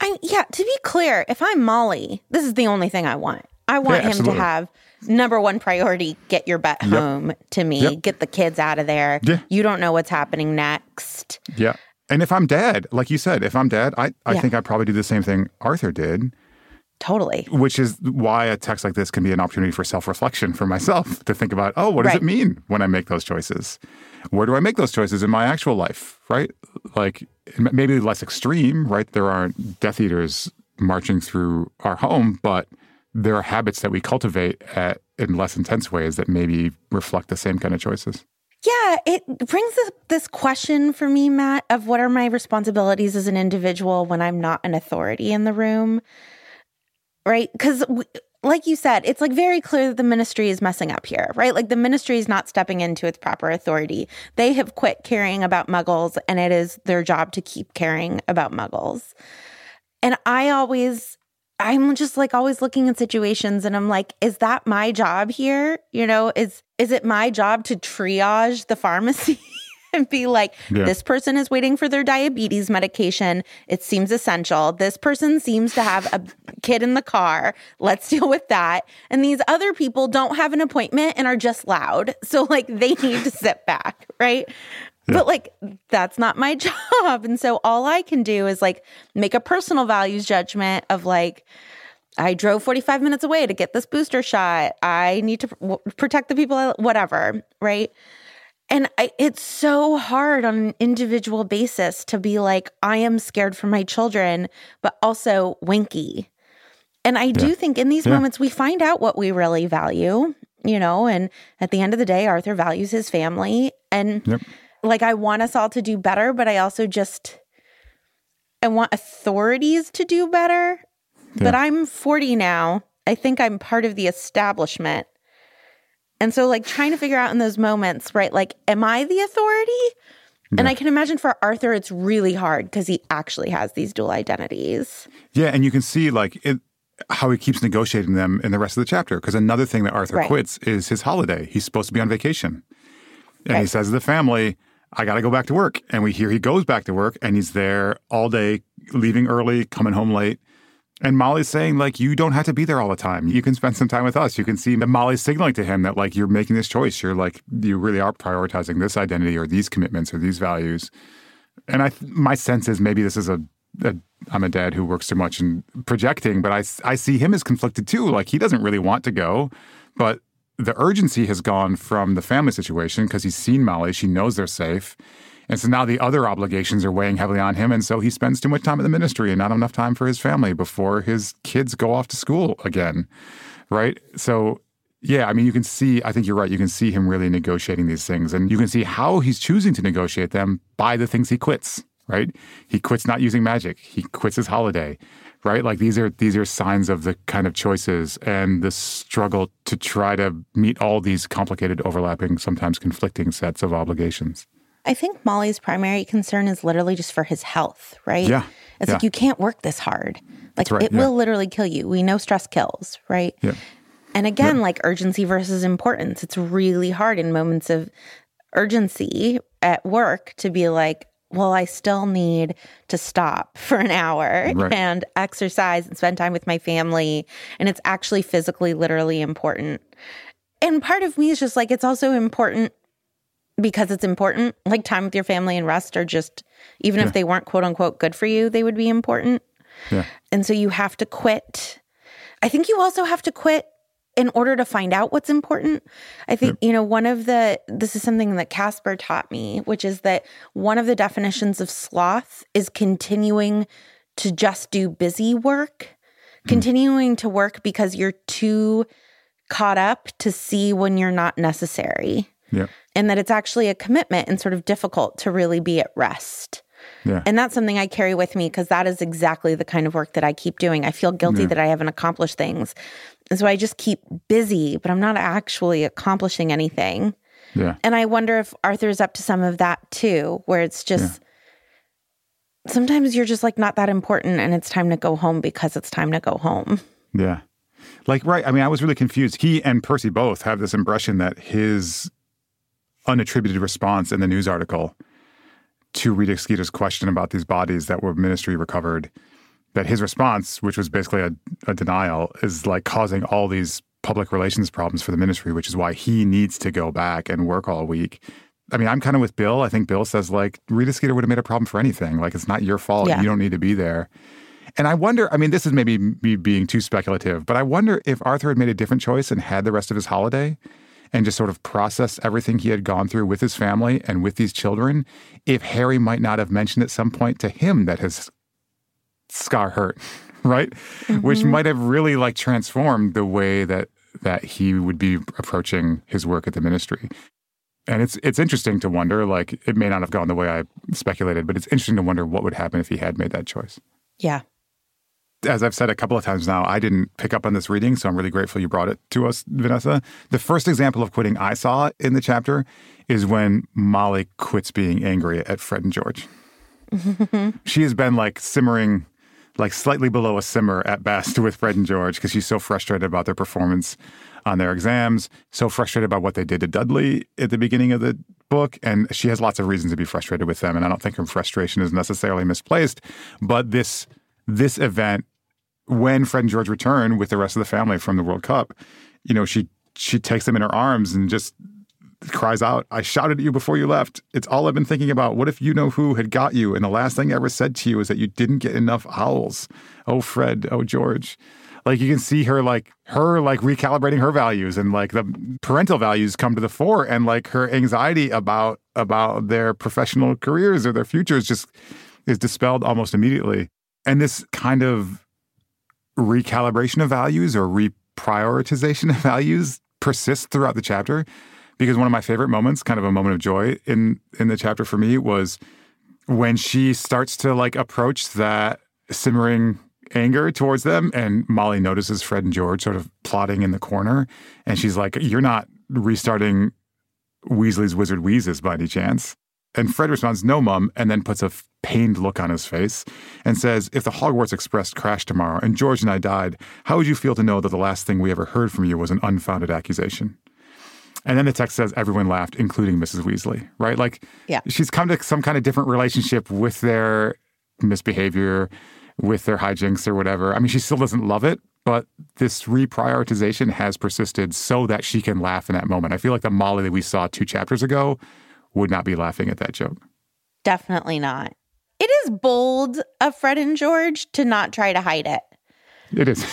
[SPEAKER 1] I yeah, to be clear, if I'm Molly, this is the only thing I want. I want
[SPEAKER 2] Yeah,
[SPEAKER 1] him to have number one priority, get your butt home to me,
[SPEAKER 2] Yep.
[SPEAKER 1] get the kids out of there.
[SPEAKER 2] Yeah.
[SPEAKER 1] You don't know what's happening next.
[SPEAKER 2] yeah and if i'm dad like you said if i'm dad i, I
[SPEAKER 1] Yeah.
[SPEAKER 2] think i'd probably do the same thing arthur did
[SPEAKER 1] Totally.
[SPEAKER 2] which is why a text like this can be an opportunity for self-reflection for myself to think about oh what does
[SPEAKER 1] Right.
[SPEAKER 2] it mean when i make those choices where do i make those choices in my actual life right like maybe less extreme right there aren't death eaters marching through our home but there are habits that we cultivate at, in less intense ways that maybe reflect the same kind of choices
[SPEAKER 1] Yeah, it brings this, this question for me, Matt, of what are my responsibilities as an individual when I'm not an authority in the room? Right? Because, like you said, it's like very clear that the ministry is messing up here, right? Like the ministry is not stepping into its proper authority. They have quit caring about muggles, and it is their job to keep caring about muggles. And I always, I'm just like always looking at situations and I'm like, is that my job here? You know, is is it my job to triage the pharmacy and be like,
[SPEAKER 2] Yeah.
[SPEAKER 1] this person is waiting for their diabetes medication. It seems essential. This person seems to have a kid in the car. Let's deal with that. And these other people don't have an appointment and are just loud. So like they need to sit back, right? But like that's not my job. And so all I can do is like make a personal values judgment of like I drove 45 minutes away to get this booster shot. I need to w- protect the people I- whatever, right? And I, it's so hard on an individual basis to be like I am scared for my children, but also winky. And I do think in these
[SPEAKER 2] Yeah.
[SPEAKER 1] moments we find out what we really value, you know, and at the end of the day Arthur values his family and
[SPEAKER 2] Yep.
[SPEAKER 1] like I want us all to do better, but I also just I want authorities to do better. But I'm 40 now. I think I'm part of the establishment. And so like trying to figure out in those moments, right? Like am I the authority? And I can imagine for Arthur it's really hard because he actually has these dual identities.
[SPEAKER 2] Yeah, and you can see like it, how he keeps negotiating them in the rest of the chapter. Because another thing that Arthur
[SPEAKER 1] Right.
[SPEAKER 2] quits is his holiday. He's supposed to be on vacation, and he says to the family, "I got to go back to work." And we hear he goes back to work, and he's there all day, leaving early, coming home late. And Molly's saying, like, you don't have to be there all the time. You can spend some time with us. You can see that Molly's signaling to him that, like, you're making this choice. You're like, you really are prioritizing this identity or these commitments or these values. And I, my sense is maybe this is a, a I'm a dad who works too much and projecting, but I, I see him as conflicted too. Like he doesn't really want to go, but the urgency has gone from the family situation because he's seen Molly. She knows they're safe. And so now the other obligations are weighing heavily on him. And so he spends too much time in the ministry and not enough time for his family before his kids go off to school again. Right. So yeah, I mean, you can see, I think you're right. You can see him really negotiating these things. And you can see how he's choosing to negotiate them by the things he quits, right? He quits not using magic. He quits his holiday, right? Like these are these are signs of the kind of choices and the struggle to try to meet all these complicated, overlapping, sometimes conflicting sets of obligations.
[SPEAKER 1] I think Molly's primary concern is literally just for his health, right?
[SPEAKER 2] Yeah,
[SPEAKER 1] It's
[SPEAKER 2] yeah.
[SPEAKER 1] like you can't work this hard. Like
[SPEAKER 2] right,
[SPEAKER 1] it
[SPEAKER 2] yeah.
[SPEAKER 1] will literally kill you. We know stress kills, right?
[SPEAKER 2] Yeah.
[SPEAKER 1] And again, like urgency versus importance, it's really hard in moments of urgency at work to be like, well, I still need to stop for an hour
[SPEAKER 2] Right.
[SPEAKER 1] and exercise and spend time with my family. And it's actually physically, literally important. And part of me is just like, it's also important because it's important. Like time with your family and rest are just, even
[SPEAKER 2] Yeah.
[SPEAKER 1] if they weren't quote unquote good for you, they would be important.
[SPEAKER 2] Yeah.
[SPEAKER 1] And so you have to quit I think you also have to quit in order to find out what's important. I think, you know, one of the, this is something that Casper taught me, which is that one of the definitions of sloth is continuing to just do busy work, mm. continuing to work because you're too caught up to see when you're not necessary.
[SPEAKER 2] Yeah.
[SPEAKER 1] And that it's actually a commitment and sort of difficult to really be at rest.
[SPEAKER 2] Yeah.
[SPEAKER 1] And that's something I carry with me because that is exactly the kind of work that I keep doing. I feel guilty yeah. that I haven't accomplished things. And so I just keep busy, but I'm not actually accomplishing anything.
[SPEAKER 2] Yeah.
[SPEAKER 1] And I wonder if Arthur's up to some of that too, where it's just yeah. sometimes you're just like not that important and it's time to go home because it's time to go home.
[SPEAKER 2] Yeah. Like, right. I mean, I was really confused. He and Percy both have this impression that his unattributed response in the news article to Rita Skeeter's question about these bodies that were ministry recovered, that his response, which was basically a, a denial, is like causing all these public relations problems for the ministry, which is why he needs to go back and work all week. I mean, I'm kind of with Bill. I think Bill says like Rita Skeeter would have made a problem for anything. Like it's not your fault. Yeah. You don't need to be there. And I wonder, I mean, this is maybe me being too speculative, but I wonder if Arthur had made a different choice and had the rest of his holiday and just sort of process everything he had gone through with his family and with these children, if Harry might not have mentioned at some point to him that his scar hurt, right? Mm-hmm. Which might have really like transformed the way that that he would be approaching his work at the ministry. And it's it's interesting to wonder, like it may not have gone the way I speculated, but it's interesting to wonder what would happen if he had made that choice.
[SPEAKER 1] Yeah
[SPEAKER 2] as I've said a couple of times now, I didn't pick up on this reading, so I'm really grateful you brought it to us, Vanessa. The first example of quitting I saw in the chapter is when Molly quits being angry at Fred and George. she has been like simmering, like slightly below a simmer at best with Fred and George because she's so frustrated about their performance on their exams, so frustrated about what they did to Dudley at the beginning of the book. And she has lots of reasons to be frustrated with them. And I don't think her frustration is necessarily misplaced. But this this event when Fred and George return with the rest of the family from the World Cup, you know, she she takes them in her arms and just cries out, I shouted at you before you left. It's all I've been thinking about. What if you know who had got you? And the last thing I ever said to you is that you didn't get enough owls. Oh, Fred. Oh, George. Like you can see her like her like recalibrating her values and like the parental values come to the fore and like her anxiety about about their professional careers or their futures just is dispelled almost immediately. And this kind of recalibration of values or reprioritization of values persists throughout the chapter? Because one of my favorite moments kind of a moment of joy in in the chapter for me was when she starts to like approach that simmering anger towards them and Molly notices Fred and George sort of plotting in the corner and she's like you're not restarting Weasley's Wizard Wheezes by any chance. And Fred responds, No, Mum, and then puts a pained look on his face and says, If the Hogwarts Express crashed tomorrow and George and I died, how would you feel to know that the last thing we ever heard from you was an unfounded accusation? And then the text says everyone laughed, including Mrs. Weasley, right? Like,
[SPEAKER 1] yeah.
[SPEAKER 2] she's come to some kind of different relationship with their misbehavior, with their hijinks or whatever. I mean, she still doesn't love it, but this reprioritization has persisted so that she can laugh in that moment. I feel like the Molly that we saw two chapters ago would not be laughing at that joke.
[SPEAKER 1] Definitely not. It is bold of Fred and George to not try to hide it.
[SPEAKER 2] It is.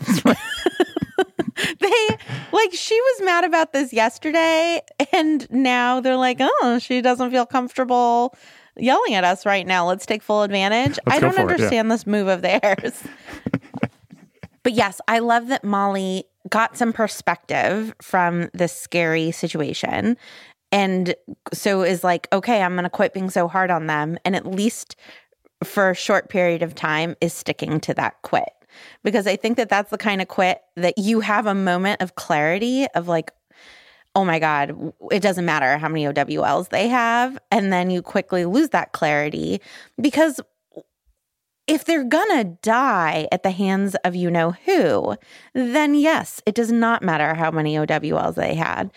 [SPEAKER 1] they like she was mad about this yesterday and now they're like, "Oh, she doesn't feel comfortable yelling at us right now. Let's take full advantage." Let's I don't understand it, yeah. this move of theirs. but yes, I love that Molly got some perspective from this scary situation and so is like okay i'm going to quit being so hard on them. And at least for a short period of time is sticking to that quit. Because i think that that's the kind of quit that you have a moment of clarity of like oh my god it doesn't matter how many owls they have. And then you quickly lose that clarity because if they're gonna die at the hands of you know who, then yes, it does not matter how many OWLs they had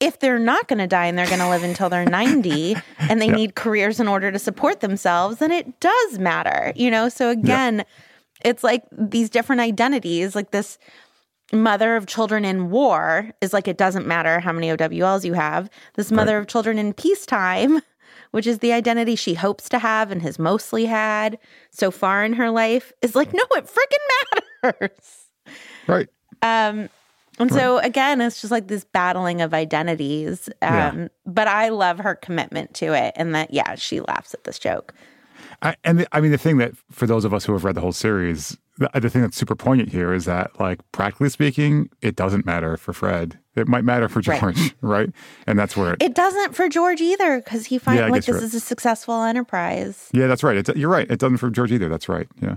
[SPEAKER 1] if they're not going to die and they're going to live until they're 90 and they yep. need careers in order to support themselves, then it does matter, you know? So again, yep. it's like these different identities, like this mother of children in war is like it doesn't matter how many OWLs you have. This mother right. of children in peacetime, which is the identity she hopes to have and has mostly had so far in her life, is like, no, it freaking matters.
[SPEAKER 2] Right.
[SPEAKER 1] Um, and so again, it's just like this battling of identities. Um,
[SPEAKER 2] Yeah.
[SPEAKER 1] But I love her commitment to it, and that yeah, she laughs at this joke.
[SPEAKER 2] I, and the, I mean, the thing that for those of us who have read the whole series, the, the thing that's super poignant here is that, like, practically speaking, it doesn't matter for Fred. It might matter for George, right? And that's where it.
[SPEAKER 1] It doesn't for George either because he finds
[SPEAKER 2] Yeah,
[SPEAKER 1] like this
[SPEAKER 2] you're
[SPEAKER 1] is a successful enterprise.
[SPEAKER 2] yeah, that's right. It, you're right. It doesn't for George either. That's right. Yeah.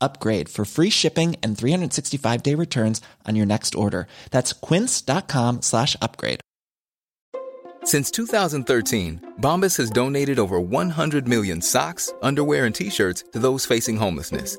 [SPEAKER 3] upgrade for free shipping and 365 day returns on your next order. That's quince.com slash upgrade.
[SPEAKER 4] Since 2013, Bombas has donated over 100 million socks, underwear, and t shirts to those facing homelessness.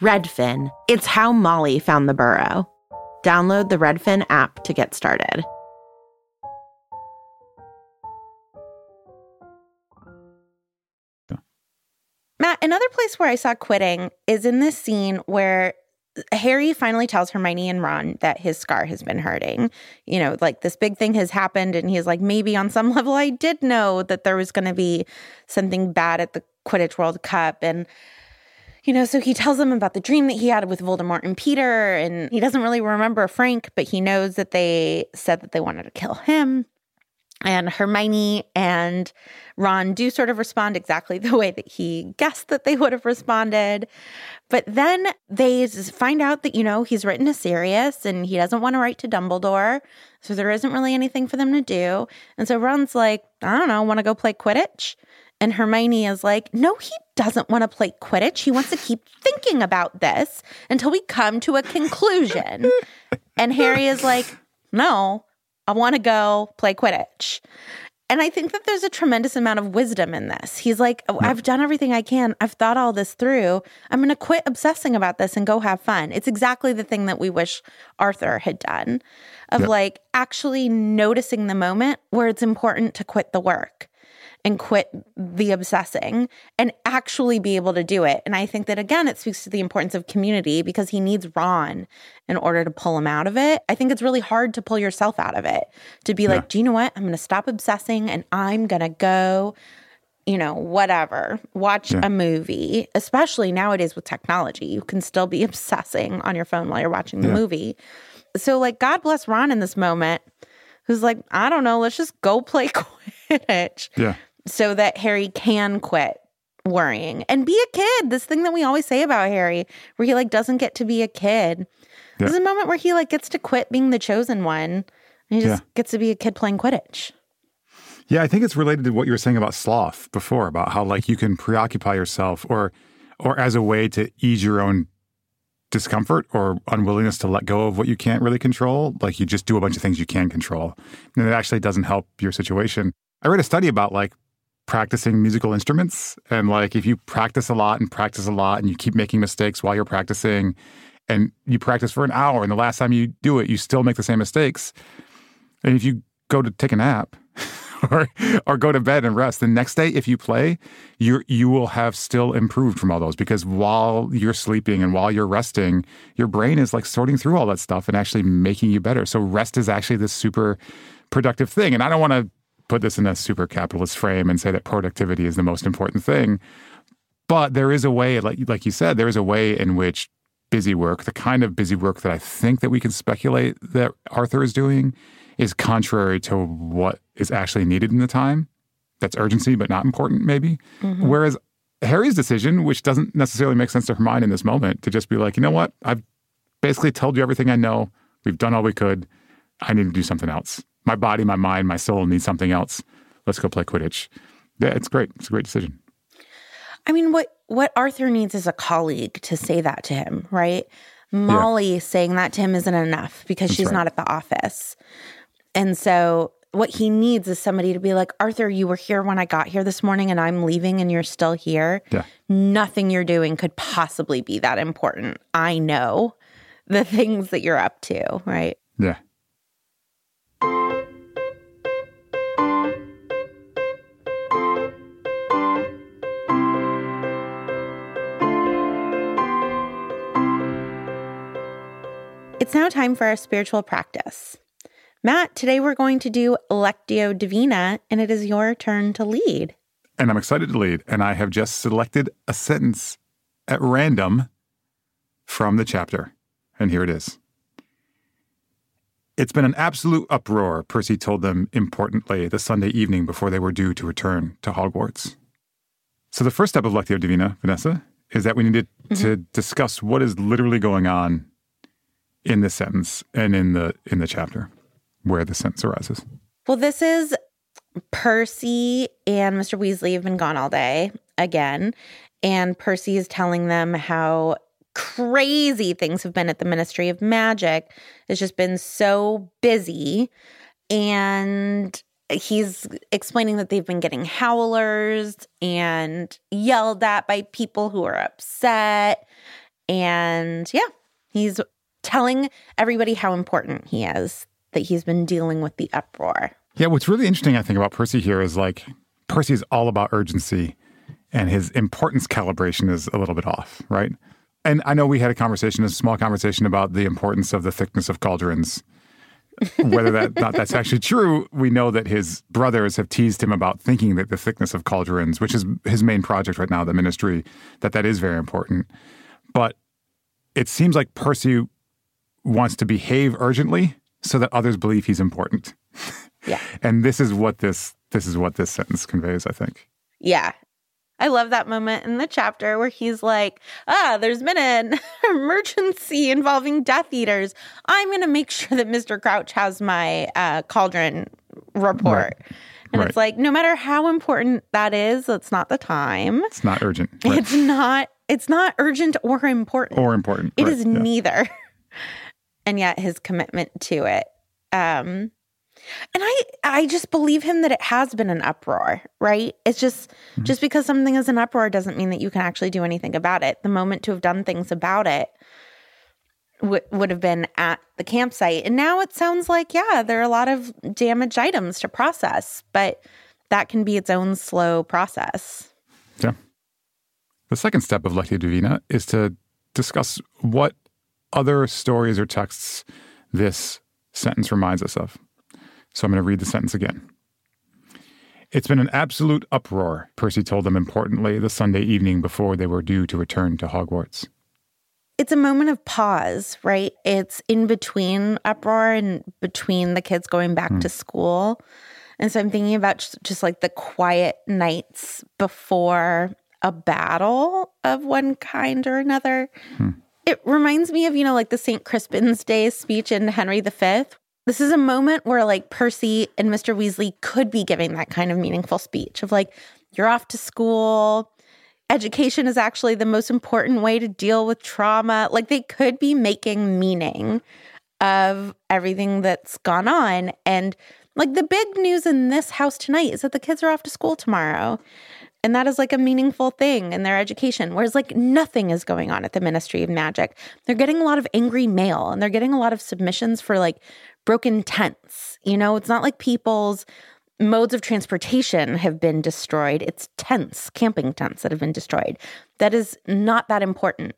[SPEAKER 1] Redfin. It's how Molly found the burrow. Download the Redfin app to get started. Matt, another place where I saw quitting is in this scene where Harry finally tells Hermione and Ron that his scar has been hurting. You know, like this big thing has happened, and he's like, maybe on some level, I did know that there was going to be something bad at the Quidditch World Cup. And you know, so he tells them about the dream that he had with Voldemort and Peter, and he doesn't really remember Frank, but he knows that they said that they wanted to kill him. And Hermione and Ron do sort of respond exactly the way that he guessed that they would have responded. But then they find out that, you know, he's written to Sirius and he doesn't want to write to Dumbledore. So there isn't really anything for them to do. And so Ron's like, I don't know, want to go play Quidditch? And Hermione is like, no, he doesn't want to play Quidditch. He wants to keep thinking about this until we come to a conclusion. and Harry is like, no, I want to go play Quidditch. And I think that there's a tremendous amount of wisdom in this. He's like, oh, I've done everything I can. I've thought all this through. I'm going to quit obsessing about this and go have fun. It's exactly the thing that we wish Arthur had done of
[SPEAKER 2] Yeah.
[SPEAKER 1] like actually noticing the moment where it's important to quit the work and quit the obsessing and actually be able to do it. And I think that again, it speaks to the importance of community because he needs Ron in order to pull him out of it. I think it's really hard to pull yourself out of it, to be like, do you know what? I'm going to stop obsessing and I'm going to go, you know, whatever, watch
[SPEAKER 2] Yeah.
[SPEAKER 1] a movie, especially nowadays with technology. You can still be obsessing on your phone while you're watching the
[SPEAKER 2] Yeah.
[SPEAKER 1] movie. So, like, God bless Ron in this moment, who's like, I don't know, let's just go play Quidditch
[SPEAKER 2] Yeah.
[SPEAKER 1] So that Harry can quit worrying and be a kid. This thing that we always say about Harry, where he like doesn't get to be a kid. This is a moment where he like gets to quit being the chosen one. And he just
[SPEAKER 2] Yeah.
[SPEAKER 1] gets to be a kid playing Quidditch.
[SPEAKER 2] Yeah, I think it's related to what you were saying about sloth before, about how like you can preoccupy yourself or or as a way to ease your own discomfort or unwillingness to let go of what you can't really control. Like you just do a bunch of things you can control. And it actually doesn't help your situation. I read a study about like practicing musical instruments. And like if you practice a lot and practice a lot and you keep making mistakes while you're practicing and you practice for an hour and the last time you do it, you still make the same mistakes. And if you go to take a nap or, or go to bed and rest, the next day, if you play, you you will have still improved from all those because while you're sleeping and while you're resting, your brain is like sorting through all that stuff and actually making you better. So rest is actually this super productive thing. And I don't want to put this in a super capitalist frame and say that productivity is the most important thing. But there is a way, like like you said, there is a way in which busy work, the kind of busy work that I think that we can speculate that Arthur is doing, is contrary to what is actually needed in the time. That's urgency, but not important, maybe. Mm-hmm. Whereas Harry's decision, which doesn't necessarily make sense to Hermione in this moment, to just be like, you know what, I've basically told you everything I know. We've done all we could. I need to do something else my body, my mind, my soul needs something else. Let's go play Quidditch. Yeah, it's great. It's a great decision.
[SPEAKER 1] I mean, what what Arthur needs is a colleague to say that to him, right? Molly yeah. saying that to him isn't enough because That's she's right. not at the office. And so what he needs is somebody to be like, Arthur, you were here when I got here this morning and I'm leaving and you're still here. Yeah. Nothing you're doing could possibly be that important. I know the things that you're up to, right?
[SPEAKER 2] Yeah.
[SPEAKER 1] It's now time for our spiritual practice. Matt, today we're going to do Lectio Divina, and it is your turn to lead.
[SPEAKER 2] And I'm excited to lead. And I have just selected a sentence at random from the chapter. And here it is. It's been an absolute uproar, Percy told them importantly the Sunday evening before they were due to return to Hogwarts. So, the first step of Lectio Divina, Vanessa, is that we needed mm-hmm. to discuss what is literally going on in this sentence and in the in the chapter where the sentence arises.
[SPEAKER 1] Well, this is Percy and Mr. Weasley have been gone all day again, and Percy is telling them how crazy things have been at the Ministry of Magic. It's just been so busy and he's explaining that they've been getting howlers and yelled at by people who are upset. And yeah, he's telling everybody how important he is, that he's been dealing with the uproar.
[SPEAKER 2] Yeah, what's really interesting, I think, about Percy here is like Percy is all about urgency and his importance calibration is a little bit off, right? And I know we had a conversation, a small conversation about the importance of the thickness of cauldrons. Whether that not that's actually true, we know that his brothers have teased him about thinking that the thickness of cauldrons, which is his main project right now, the ministry, that that is very important. But it seems like Percy wants to behave urgently so that others believe he's important.
[SPEAKER 1] Yeah.
[SPEAKER 2] and this is what this this is what this sentence conveys, I think.
[SPEAKER 1] Yeah. I love that moment in the chapter where he's like, ah, there's been an emergency involving Death Eaters. I'm going to make sure that Mr. Crouch has my uh, cauldron report. Right. And right. it's like, no matter how important that is, it's not the time.
[SPEAKER 2] It's not urgent.
[SPEAKER 1] Right. It's not. It's not urgent or important.
[SPEAKER 2] Or important.
[SPEAKER 1] It is yeah. neither. and yet his commitment to it. Um, and I I just believe him that it has been an uproar, right? It's just mm-hmm. just because something is an uproar doesn't mean that you can actually do anything about it. The moment to have done things about it w- would have been at the campsite. And now it sounds like yeah, there are a lot of damaged items to process, but that can be its own slow process.
[SPEAKER 2] Yeah. The second step of Lectio Divina is to discuss what other stories or texts this sentence reminds us of. So I'm going to read the sentence again. It's been an absolute uproar, Percy told them importantly the Sunday evening before they were due to return to Hogwarts.
[SPEAKER 1] It's a moment of pause, right? It's in between uproar and between the kids going back mm. to school. And so I'm thinking about just, just like the quiet nights before a battle of one kind or another. Hmm. It reminds me of, you know, like the St. Crispin's Day speech in Henry V. This is a moment where like Percy and Mr. Weasley could be giving that kind of meaningful speech of like, you're off to school. Education is actually the most important way to deal with trauma. Like they could be making meaning of everything that's gone on. And Like the big news in this house tonight is that the kids are off to school tomorrow. And that is like a meaningful thing in their education. Whereas, like, nothing is going on at the Ministry of Magic. They're getting a lot of angry mail and they're getting a lot of submissions for like broken tents. You know, it's not like people's modes of transportation have been destroyed. It's tents, camping tents that have been destroyed. That is not that important.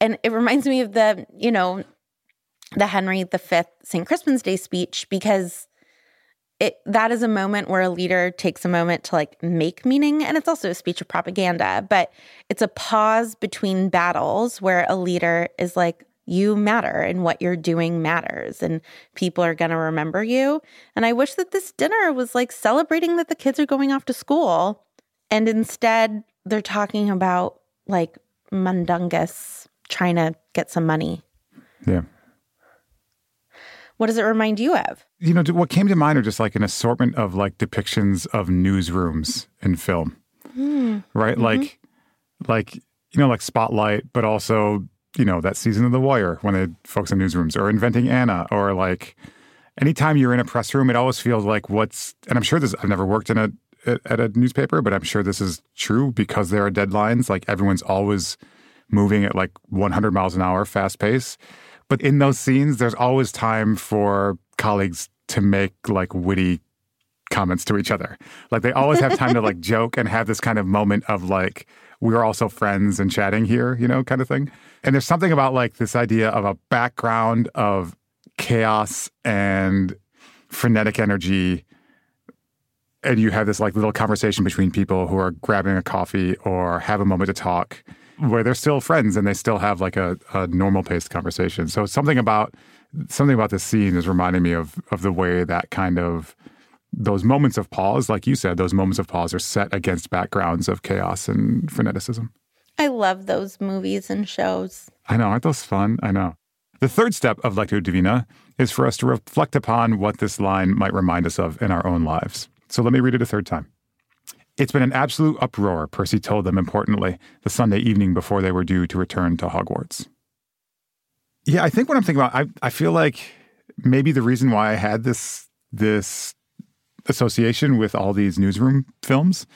[SPEAKER 1] And it reminds me of the, you know, the Henry V St. Crispin's Day speech because it that is a moment where a leader takes a moment to like make meaning and it's also a speech of propaganda but it's a pause between battles where a leader is like you matter and what you're doing matters and people are going to remember you and i wish that this dinner was like celebrating that the kids are going off to school and instead they're talking about like mundungus trying to get some money
[SPEAKER 2] Yeah.
[SPEAKER 1] What does it remind you of
[SPEAKER 2] You know, what came to mind are just like an assortment of like depictions of newsrooms in film, hmm. right? Mm-hmm. Like, like you know, like Spotlight, but also you know that season of The Wire when they focus on newsrooms, or Inventing Anna, or like anytime you're in a press room, it always feels like what's. And I'm sure this. I've never worked in a at a newspaper, but I'm sure this is true because there are deadlines. Like everyone's always moving at like 100 miles an hour, fast pace. But in those scenes, there's always time for colleagues to make like witty comments to each other. Like they always have time to like joke and have this kind of moment of like, we're also friends and chatting here, you know, kind of thing. And there's something about like this idea of a background of chaos and frenetic energy. And you have this like little conversation between people who are grabbing a coffee or have a moment to talk where they're still friends and they still have like a, a normal paced conversation. So something about something about this scene is reminding me of of the way that kind of those moments of pause, like you said, those moments of pause are set against backgrounds of chaos and freneticism.
[SPEAKER 1] i love those movies and shows
[SPEAKER 2] I know, aren't those fun? I know. The third step of Lectio Divina is for us to reflect upon what this line might remind us of in our own lives. So let me read it a third time. It's been an absolute uproar, Percy told them importantly, the Sunday evening before they were due to return to Hogwarts. Yeah, I think what I'm thinking about, I, I feel like maybe the reason why I had this this association with all these newsroom films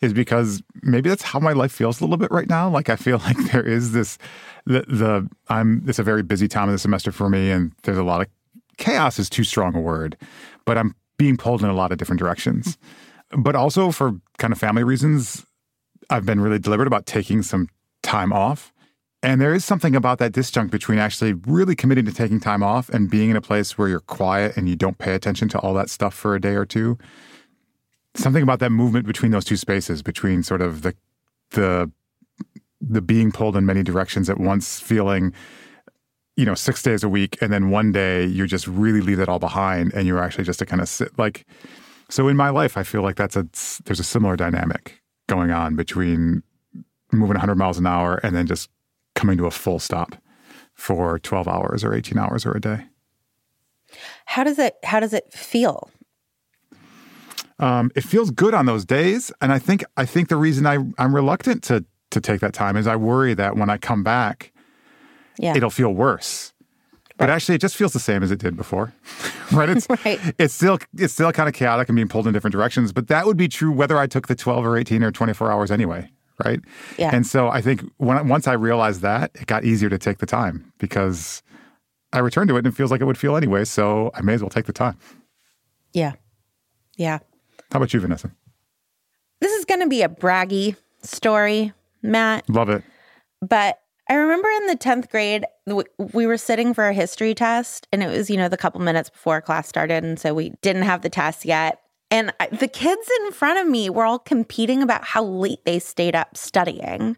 [SPEAKER 2] is because maybe that's how my life feels a little bit right now. Like I feel like there is this the the I'm it's a very busy time of the semester for me and there's a lot of chaos is too strong a word, but I'm being pulled in a lot of different directions. But also for kind of family reasons, I've been really deliberate about taking some time off. And there is something about that disjunct between actually really committing to taking time off and being in a place where you're quiet and you don't pay attention to all that stuff for a day or two. Something about that movement between those two spaces, between sort of the the the being pulled in many directions at once, feeling, you know, six days a week, and then one day you just really leave it all behind and you're actually just to kind of sit like so in my life, I feel like that's a there's a similar dynamic going on between moving 100 miles an hour and then just coming to a full stop for 12 hours or 18 hours or a day.
[SPEAKER 1] how does it how does it feel
[SPEAKER 2] Um, it feels good on those days, and I think I think the reason I I'm reluctant to to take that time is I worry that when I come back,
[SPEAKER 1] yeah
[SPEAKER 2] it'll feel worse. But actually, it just feels the same as it did before, right? It's
[SPEAKER 1] Right.
[SPEAKER 2] it's still it's still kind of chaotic and being pulled in different directions. But that would be true whether I took the twelve or eighteen or twenty four hours anyway, right?
[SPEAKER 1] Yeah.
[SPEAKER 2] And so I think when once I realized that, it got easier to take the time because I returned to it and it feels like it would feel anyway. So I may as well take the time.
[SPEAKER 1] yeah yeah
[SPEAKER 2] How about you, Vanessa?
[SPEAKER 1] this is going to be a braggy story matt
[SPEAKER 2] Love it.
[SPEAKER 1] But I remember in the 10th grade, we were sitting for a history test, and it was, you know, the couple minutes before class started. And so we didn't have the test yet. And I, the kids in front of me were all competing about how late they stayed up studying.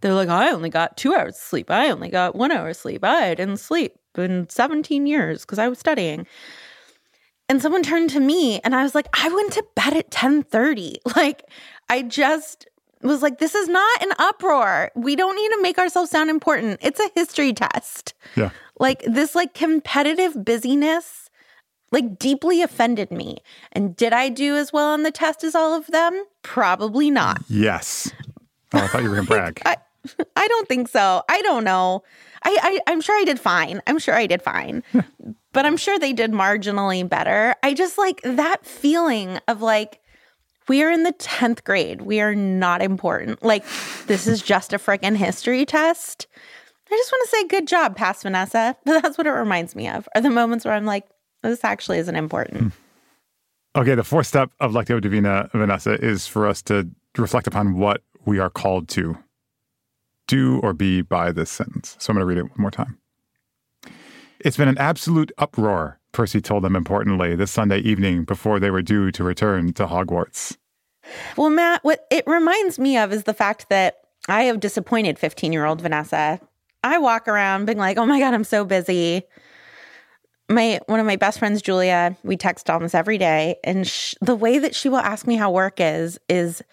[SPEAKER 1] They're like, I only got two hours of sleep. I only got one hour of sleep. I didn't sleep in 17 years because I was studying. And someone turned to me and I was like, I went to bed at 10:30. Like I just was like, this is not an uproar. We don't need to make ourselves sound important. It's a history test.
[SPEAKER 2] Yeah.
[SPEAKER 1] Like this like competitive busyness like deeply offended me. And did I do as well on the test as all of them? Probably not.
[SPEAKER 2] Yes. Oh, I thought you were going to brag.
[SPEAKER 1] I I don't think so. I don't know. I, I I'm sure I did fine. I'm sure I did fine. but I'm sure they did marginally better. I just like that feeling of like, we are in the 10th grade. We are not important. Like, this is just a freaking history test. I just want to say good job, past Vanessa. But that's what it reminds me of are the moments where I'm like, this actually isn't important. Hmm.
[SPEAKER 2] Okay, the fourth step of Lectio Divina, Vanessa, is for us to reflect upon what we are called to do or be by this sentence. So I'm going to read it one more time. It's been an absolute uproar, Percy told them importantly this Sunday evening before they were due to return to Hogwarts.
[SPEAKER 1] Well, Matt, what it reminds me of is the fact that I have disappointed 15 year old Vanessa. I walk around being like, oh my God, I'm so busy. My one of my best friends, Julia, we text almost every day, and sh- the way that she will ask me how work is is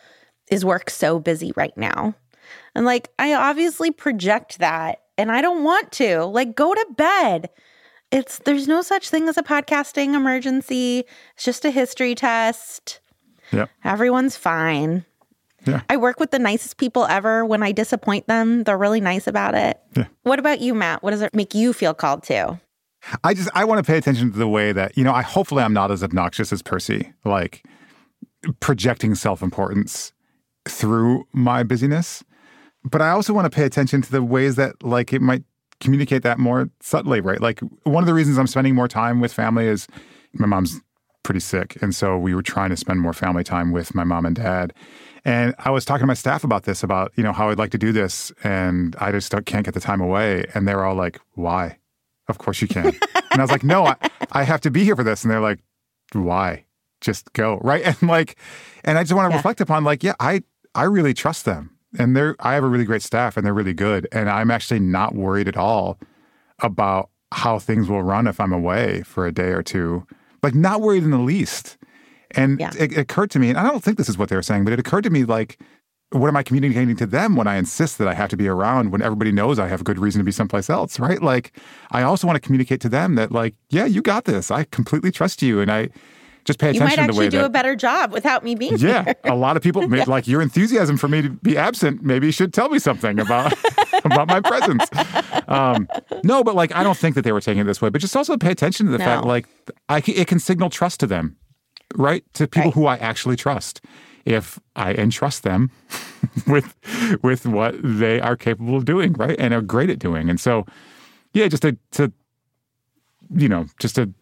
[SPEAKER 1] is work so busy right now, and like I obviously project that and I don't want to. Like, go to bed. It's there's no such thing as a podcasting emergency. It's just a history test.
[SPEAKER 2] Yeah.
[SPEAKER 1] Everyone's fine.
[SPEAKER 2] Yeah.
[SPEAKER 1] I work with the nicest people ever. When I disappoint them, they're really nice about it.
[SPEAKER 2] Yeah.
[SPEAKER 1] What about you, Matt? What does it make you feel called to?
[SPEAKER 2] I just I want to pay attention to the way that, you know, I hopefully I'm not as obnoxious as Percy, like projecting self-importance through my busyness but I also want to pay attention to the ways that like it might communicate that more subtly, right? Like one of the reasons I'm spending more time with family is my mom's pretty sick, and so we were trying to spend more family time with my mom and dad. And I was talking to my staff about this, about you know how I'd like to do this, and I just can't get the time away. And they're all like, "Why? Of course you can." and I was like, "No, I, I have to be here for this." And they're like, "Why? Just go right." And like, and I just want to yeah. reflect upon like, yeah, I I really trust them and they're I have a really great staff and they're really good. And I'm actually not worried at all about how things will run if I'm away for a day or two. Like not worried in the least. And yeah. it, it occurred to me, and I don't think this is what they were saying, but it occurred to me like, what am I communicating to them when I insist that I have to be around when everybody knows I have a good reason to be someplace else, right? Like, I also want to communicate to them that, like, yeah, you got this. I completely trust you, and I just pay attention
[SPEAKER 1] you might actually
[SPEAKER 2] do that,
[SPEAKER 1] a better job without me being
[SPEAKER 2] yeah,
[SPEAKER 1] here.
[SPEAKER 2] a lot of people yeah. like your enthusiasm for me to be absent. Maybe you should tell me something about about my presence. Um, no, but like I don't think that they were taking it this way. But just also pay attention to the no. fact like I, it can signal trust to them, right? To people right. who I actually trust. If I entrust them with with what they are capable of doing, right, and are great at doing, and so yeah, just to to you know just to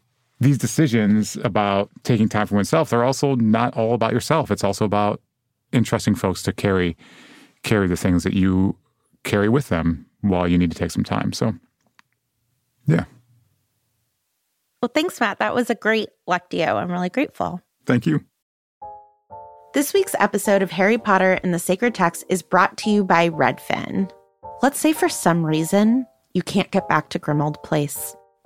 [SPEAKER 2] these decisions about taking time for oneself, they're also not all about yourself. It's also about entrusting folks to carry carry the things that you carry with them while you need to take some time. So, yeah.
[SPEAKER 1] Well, thanks, Matt. That was a great lectio. I'm really grateful.
[SPEAKER 2] Thank you.
[SPEAKER 1] This week's episode of Harry Potter and the Sacred Text is brought to you by Redfin. Let's say for some reason you can't get back to Grimmauld Place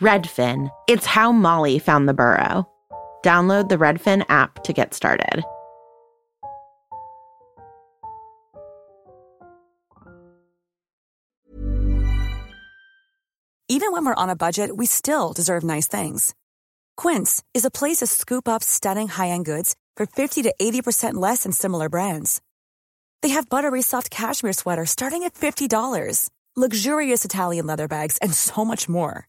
[SPEAKER 1] Redfin. It's how Molly found the burrow. Download the Redfin app to get started.
[SPEAKER 5] Even when we're on a budget, we still deserve nice things. Quince is a place to scoop up stunning high end goods for 50 to 80% less than similar brands. They have buttery soft cashmere sweaters starting at $50, luxurious Italian leather bags, and so much more.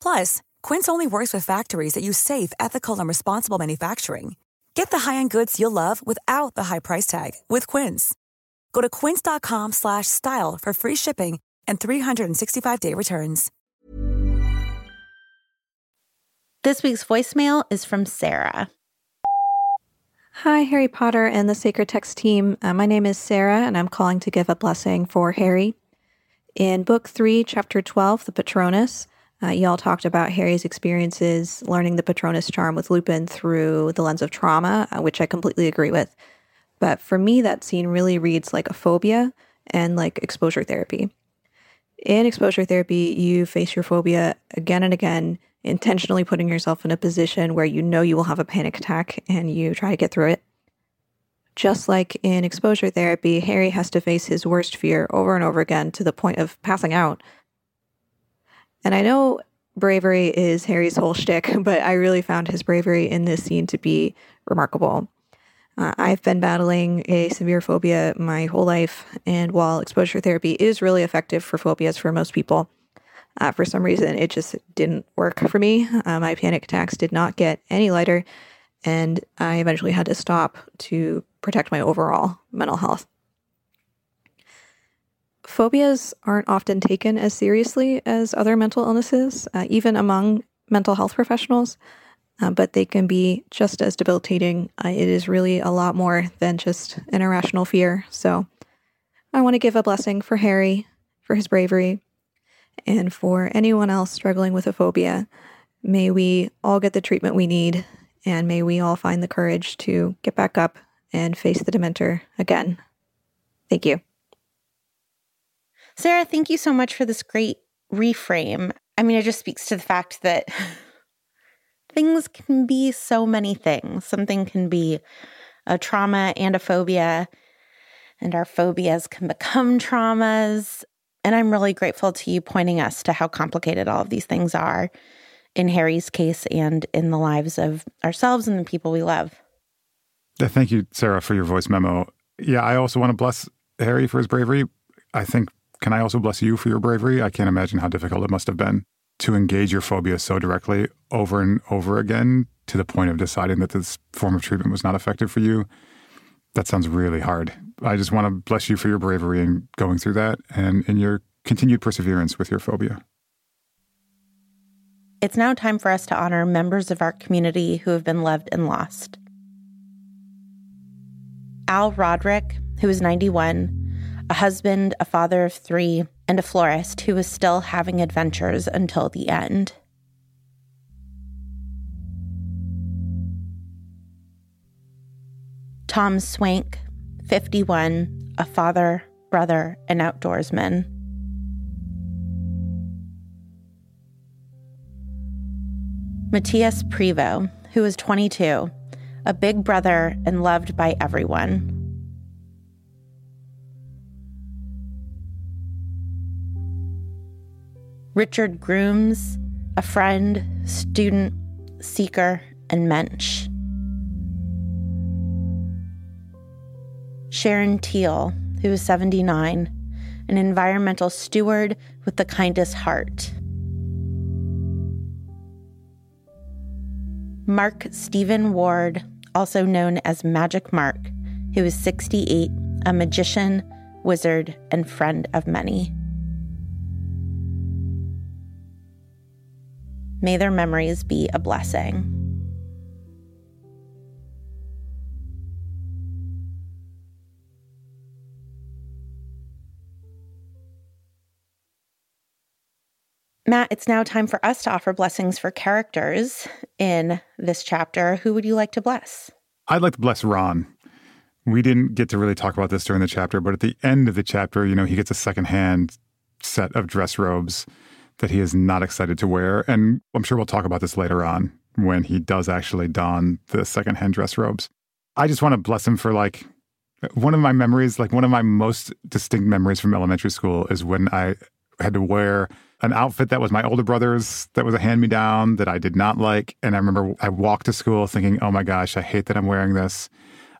[SPEAKER 5] Plus, Quince only works with factories that use safe, ethical, and responsible manufacturing. Get the high-end goods you'll love without the high price tag with Quince. Go to quince.com/style for free shipping and 365-day returns.
[SPEAKER 1] This week's voicemail is from Sarah.
[SPEAKER 6] Hi, Harry Potter and the Sacred Text team. Uh, my name is Sarah, and I'm calling to give a blessing for Harry. In Book 3, Chapter 12, The Patronus, uh, y'all talked about Harry's experiences learning the Patronus charm with Lupin through the lens of trauma, uh, which I completely agree with. But for me, that scene really reads like a phobia and like exposure therapy. In exposure therapy, you face your phobia again and again, intentionally putting yourself in a position where you know you will have a panic attack and you try to get through it. Just like in exposure therapy, Harry has to face his worst fear over and over again to the point of passing out. And I know bravery is Harry's whole shtick, but I really found his bravery in this scene to be remarkable. Uh, I've been battling a severe phobia my whole life, and while exposure therapy is really effective for phobias for most people, uh, for some reason it just didn't work for me. Uh, my panic attacks did not get any lighter, and I eventually had to stop to protect my overall mental health. Phobias aren't often taken as seriously as other mental illnesses, uh, even among mental health professionals uh, but they can be just as debilitating. Uh, it is really a lot more than just an irrational fear. So I want to give a blessing for Harry, for his bravery, and for anyone else struggling with a phobia. May we all get the treatment we need, and may we all find the courage to get back up and face the Dementor again. Thank you.
[SPEAKER 1] Sarah, thank you so much for this great reframe. I mean, it just speaks to the fact that things can be so many things. Something can be a trauma and a phobia, and our phobias can become traumas. And I'm really grateful to you pointing us to how complicated all of these things are in Harry's case and in the lives of ourselves and the people we love.
[SPEAKER 2] Thank you, Sarah, for your voice memo. Yeah, I also want to bless Harry for his bravery. I think, can I also bless you for your bravery? I can't imagine how difficult it must have been to engage your phobia so directly over and over again to the point of deciding that this form of treatment was not effective for you, that sounds really hard. I just want to bless you for your bravery in going through that and in your continued perseverance with your phobia.
[SPEAKER 1] It's now time for us to honor members of our community who have been loved and lost. Al Roderick, who is 91, a husband, a father of three, and a florist who was still having adventures until the end. Tom Swank, 51, a father, brother, and outdoorsman. Matthias Prevo, who was 22, a big brother and loved by everyone. Richard Grooms, a friend, student, seeker, and mensch. Sharon Teal, who is 79, an environmental steward with the kindest heart. Mark Stephen Ward, also known as Magic Mark, who is 68, a magician, wizard, and friend of many. May their memories be a blessing. Matt, it's now time for us to offer blessings for characters in this chapter. Who would you like to bless?
[SPEAKER 2] I'd like to bless Ron. We didn't get to really talk about this during the chapter, but at the end of the chapter, you know, he gets a secondhand set of dress robes that he is not excited to wear. And I'm sure we'll talk about this later on when he does actually don the secondhand dress robes. I just want to bless him for like one of my memories, like one of my most distinct memories from elementary school is when I had to wear an outfit that was my older brother's, that was a hand me down that I did not like. And I remember I walked to school thinking, oh my gosh, I hate that I'm wearing this.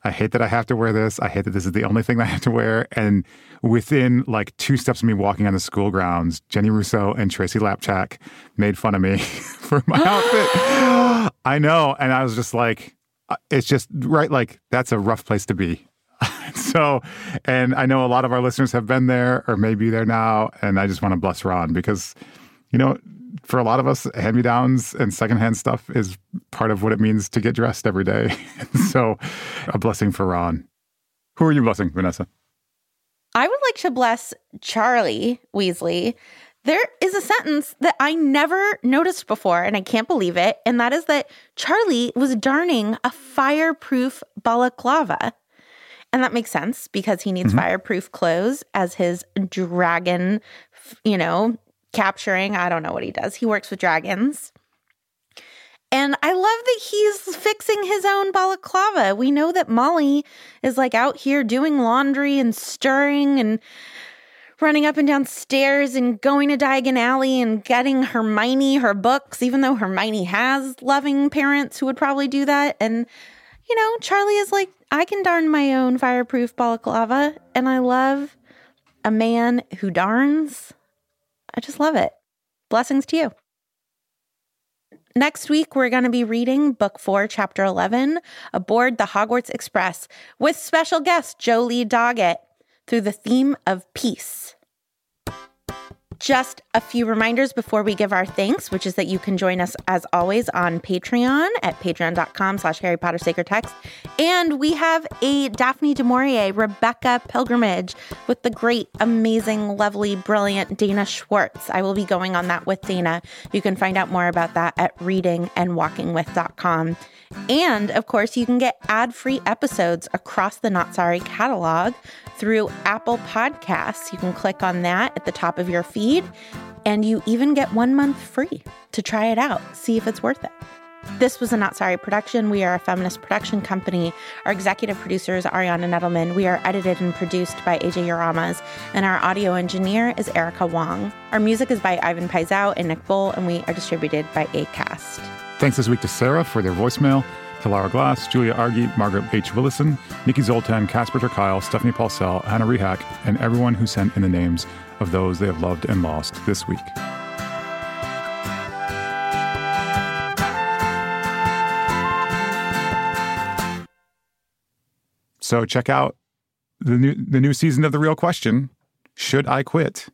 [SPEAKER 2] I hate that I have to wear this. I hate that this is the only thing I have to wear. And within like two steps of me walking on the school grounds, Jenny Russo and Tracy Lapchak made fun of me for my outfit. I know. And I was just like, uh, it's just right. Like, that's a rough place to be. so, and I know a lot of our listeners have been there or may be there now. And I just want to bless Ron because, you know, for a lot of us, hand me downs and secondhand stuff is part of what it means to get dressed every day. so, a blessing for Ron. Who are you blessing, Vanessa?
[SPEAKER 1] I would like to bless Charlie Weasley. There is a sentence that I never noticed before, and I can't believe it. And that is that Charlie was darning a fireproof balaclava. And that makes sense because he needs mm-hmm. fireproof clothes as his dragon, you know, capturing. I don't know what he does. He works with dragons. And I love that he's fixing his own balaclava. We know that Molly is like out here doing laundry and stirring and running up and down stairs and going to Diagon Alley and getting Hermione her books, even though Hermione has loving parents who would probably do that. And, you know, Charlie is like, I can darn my own fireproof balaclava. And I love a man who darns. I just love it. Blessings to you. Next week, we're going to be reading Book 4, Chapter 11, Aboard the Hogwarts Express, with special guest Jolie Doggett through the theme of peace. Just a few reminders before we give our thanks, which is that you can join us as always on Patreon at patreon.com slash Harry Potter Sacred Text. And we have a Daphne du Maurier Rebecca pilgrimage with the great, amazing, lovely, brilliant Dana Schwartz. I will be going on that with Dana. You can find out more about that at readingandwalkingwith.com. And of course, you can get ad free episodes across the Not Sorry catalog through Apple Podcasts. You can click on that at the top of your feed, and you even get one month free to try it out, see if it's worth it. This was a Not Sorry production. We are a feminist production company. Our executive producer is Ariana Nedelman. We are edited and produced by AJ Uramas, and our audio engineer is Erica Wong. Our music is by Ivan Paisau and Nick Bull, and we are distributed by ACAST.
[SPEAKER 2] Thanks this week to Sarah for their voicemail, to Lara Glass, Julia Argy, Margaret H. Willison, Nikki Zoltan, Casper Kyle, Stephanie Paulsell, Hannah Rehack, and everyone who sent in the names of those they have loved and lost this week. So check out the new the new season of The Real Question, Should I Quit?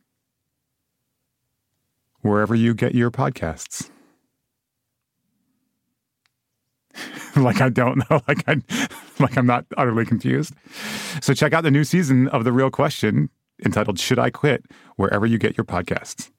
[SPEAKER 2] Wherever you get your podcasts. like I don't know, like I like I'm not utterly confused. So check out the new season of The Real Question entitled Should I Quit wherever you get your podcasts.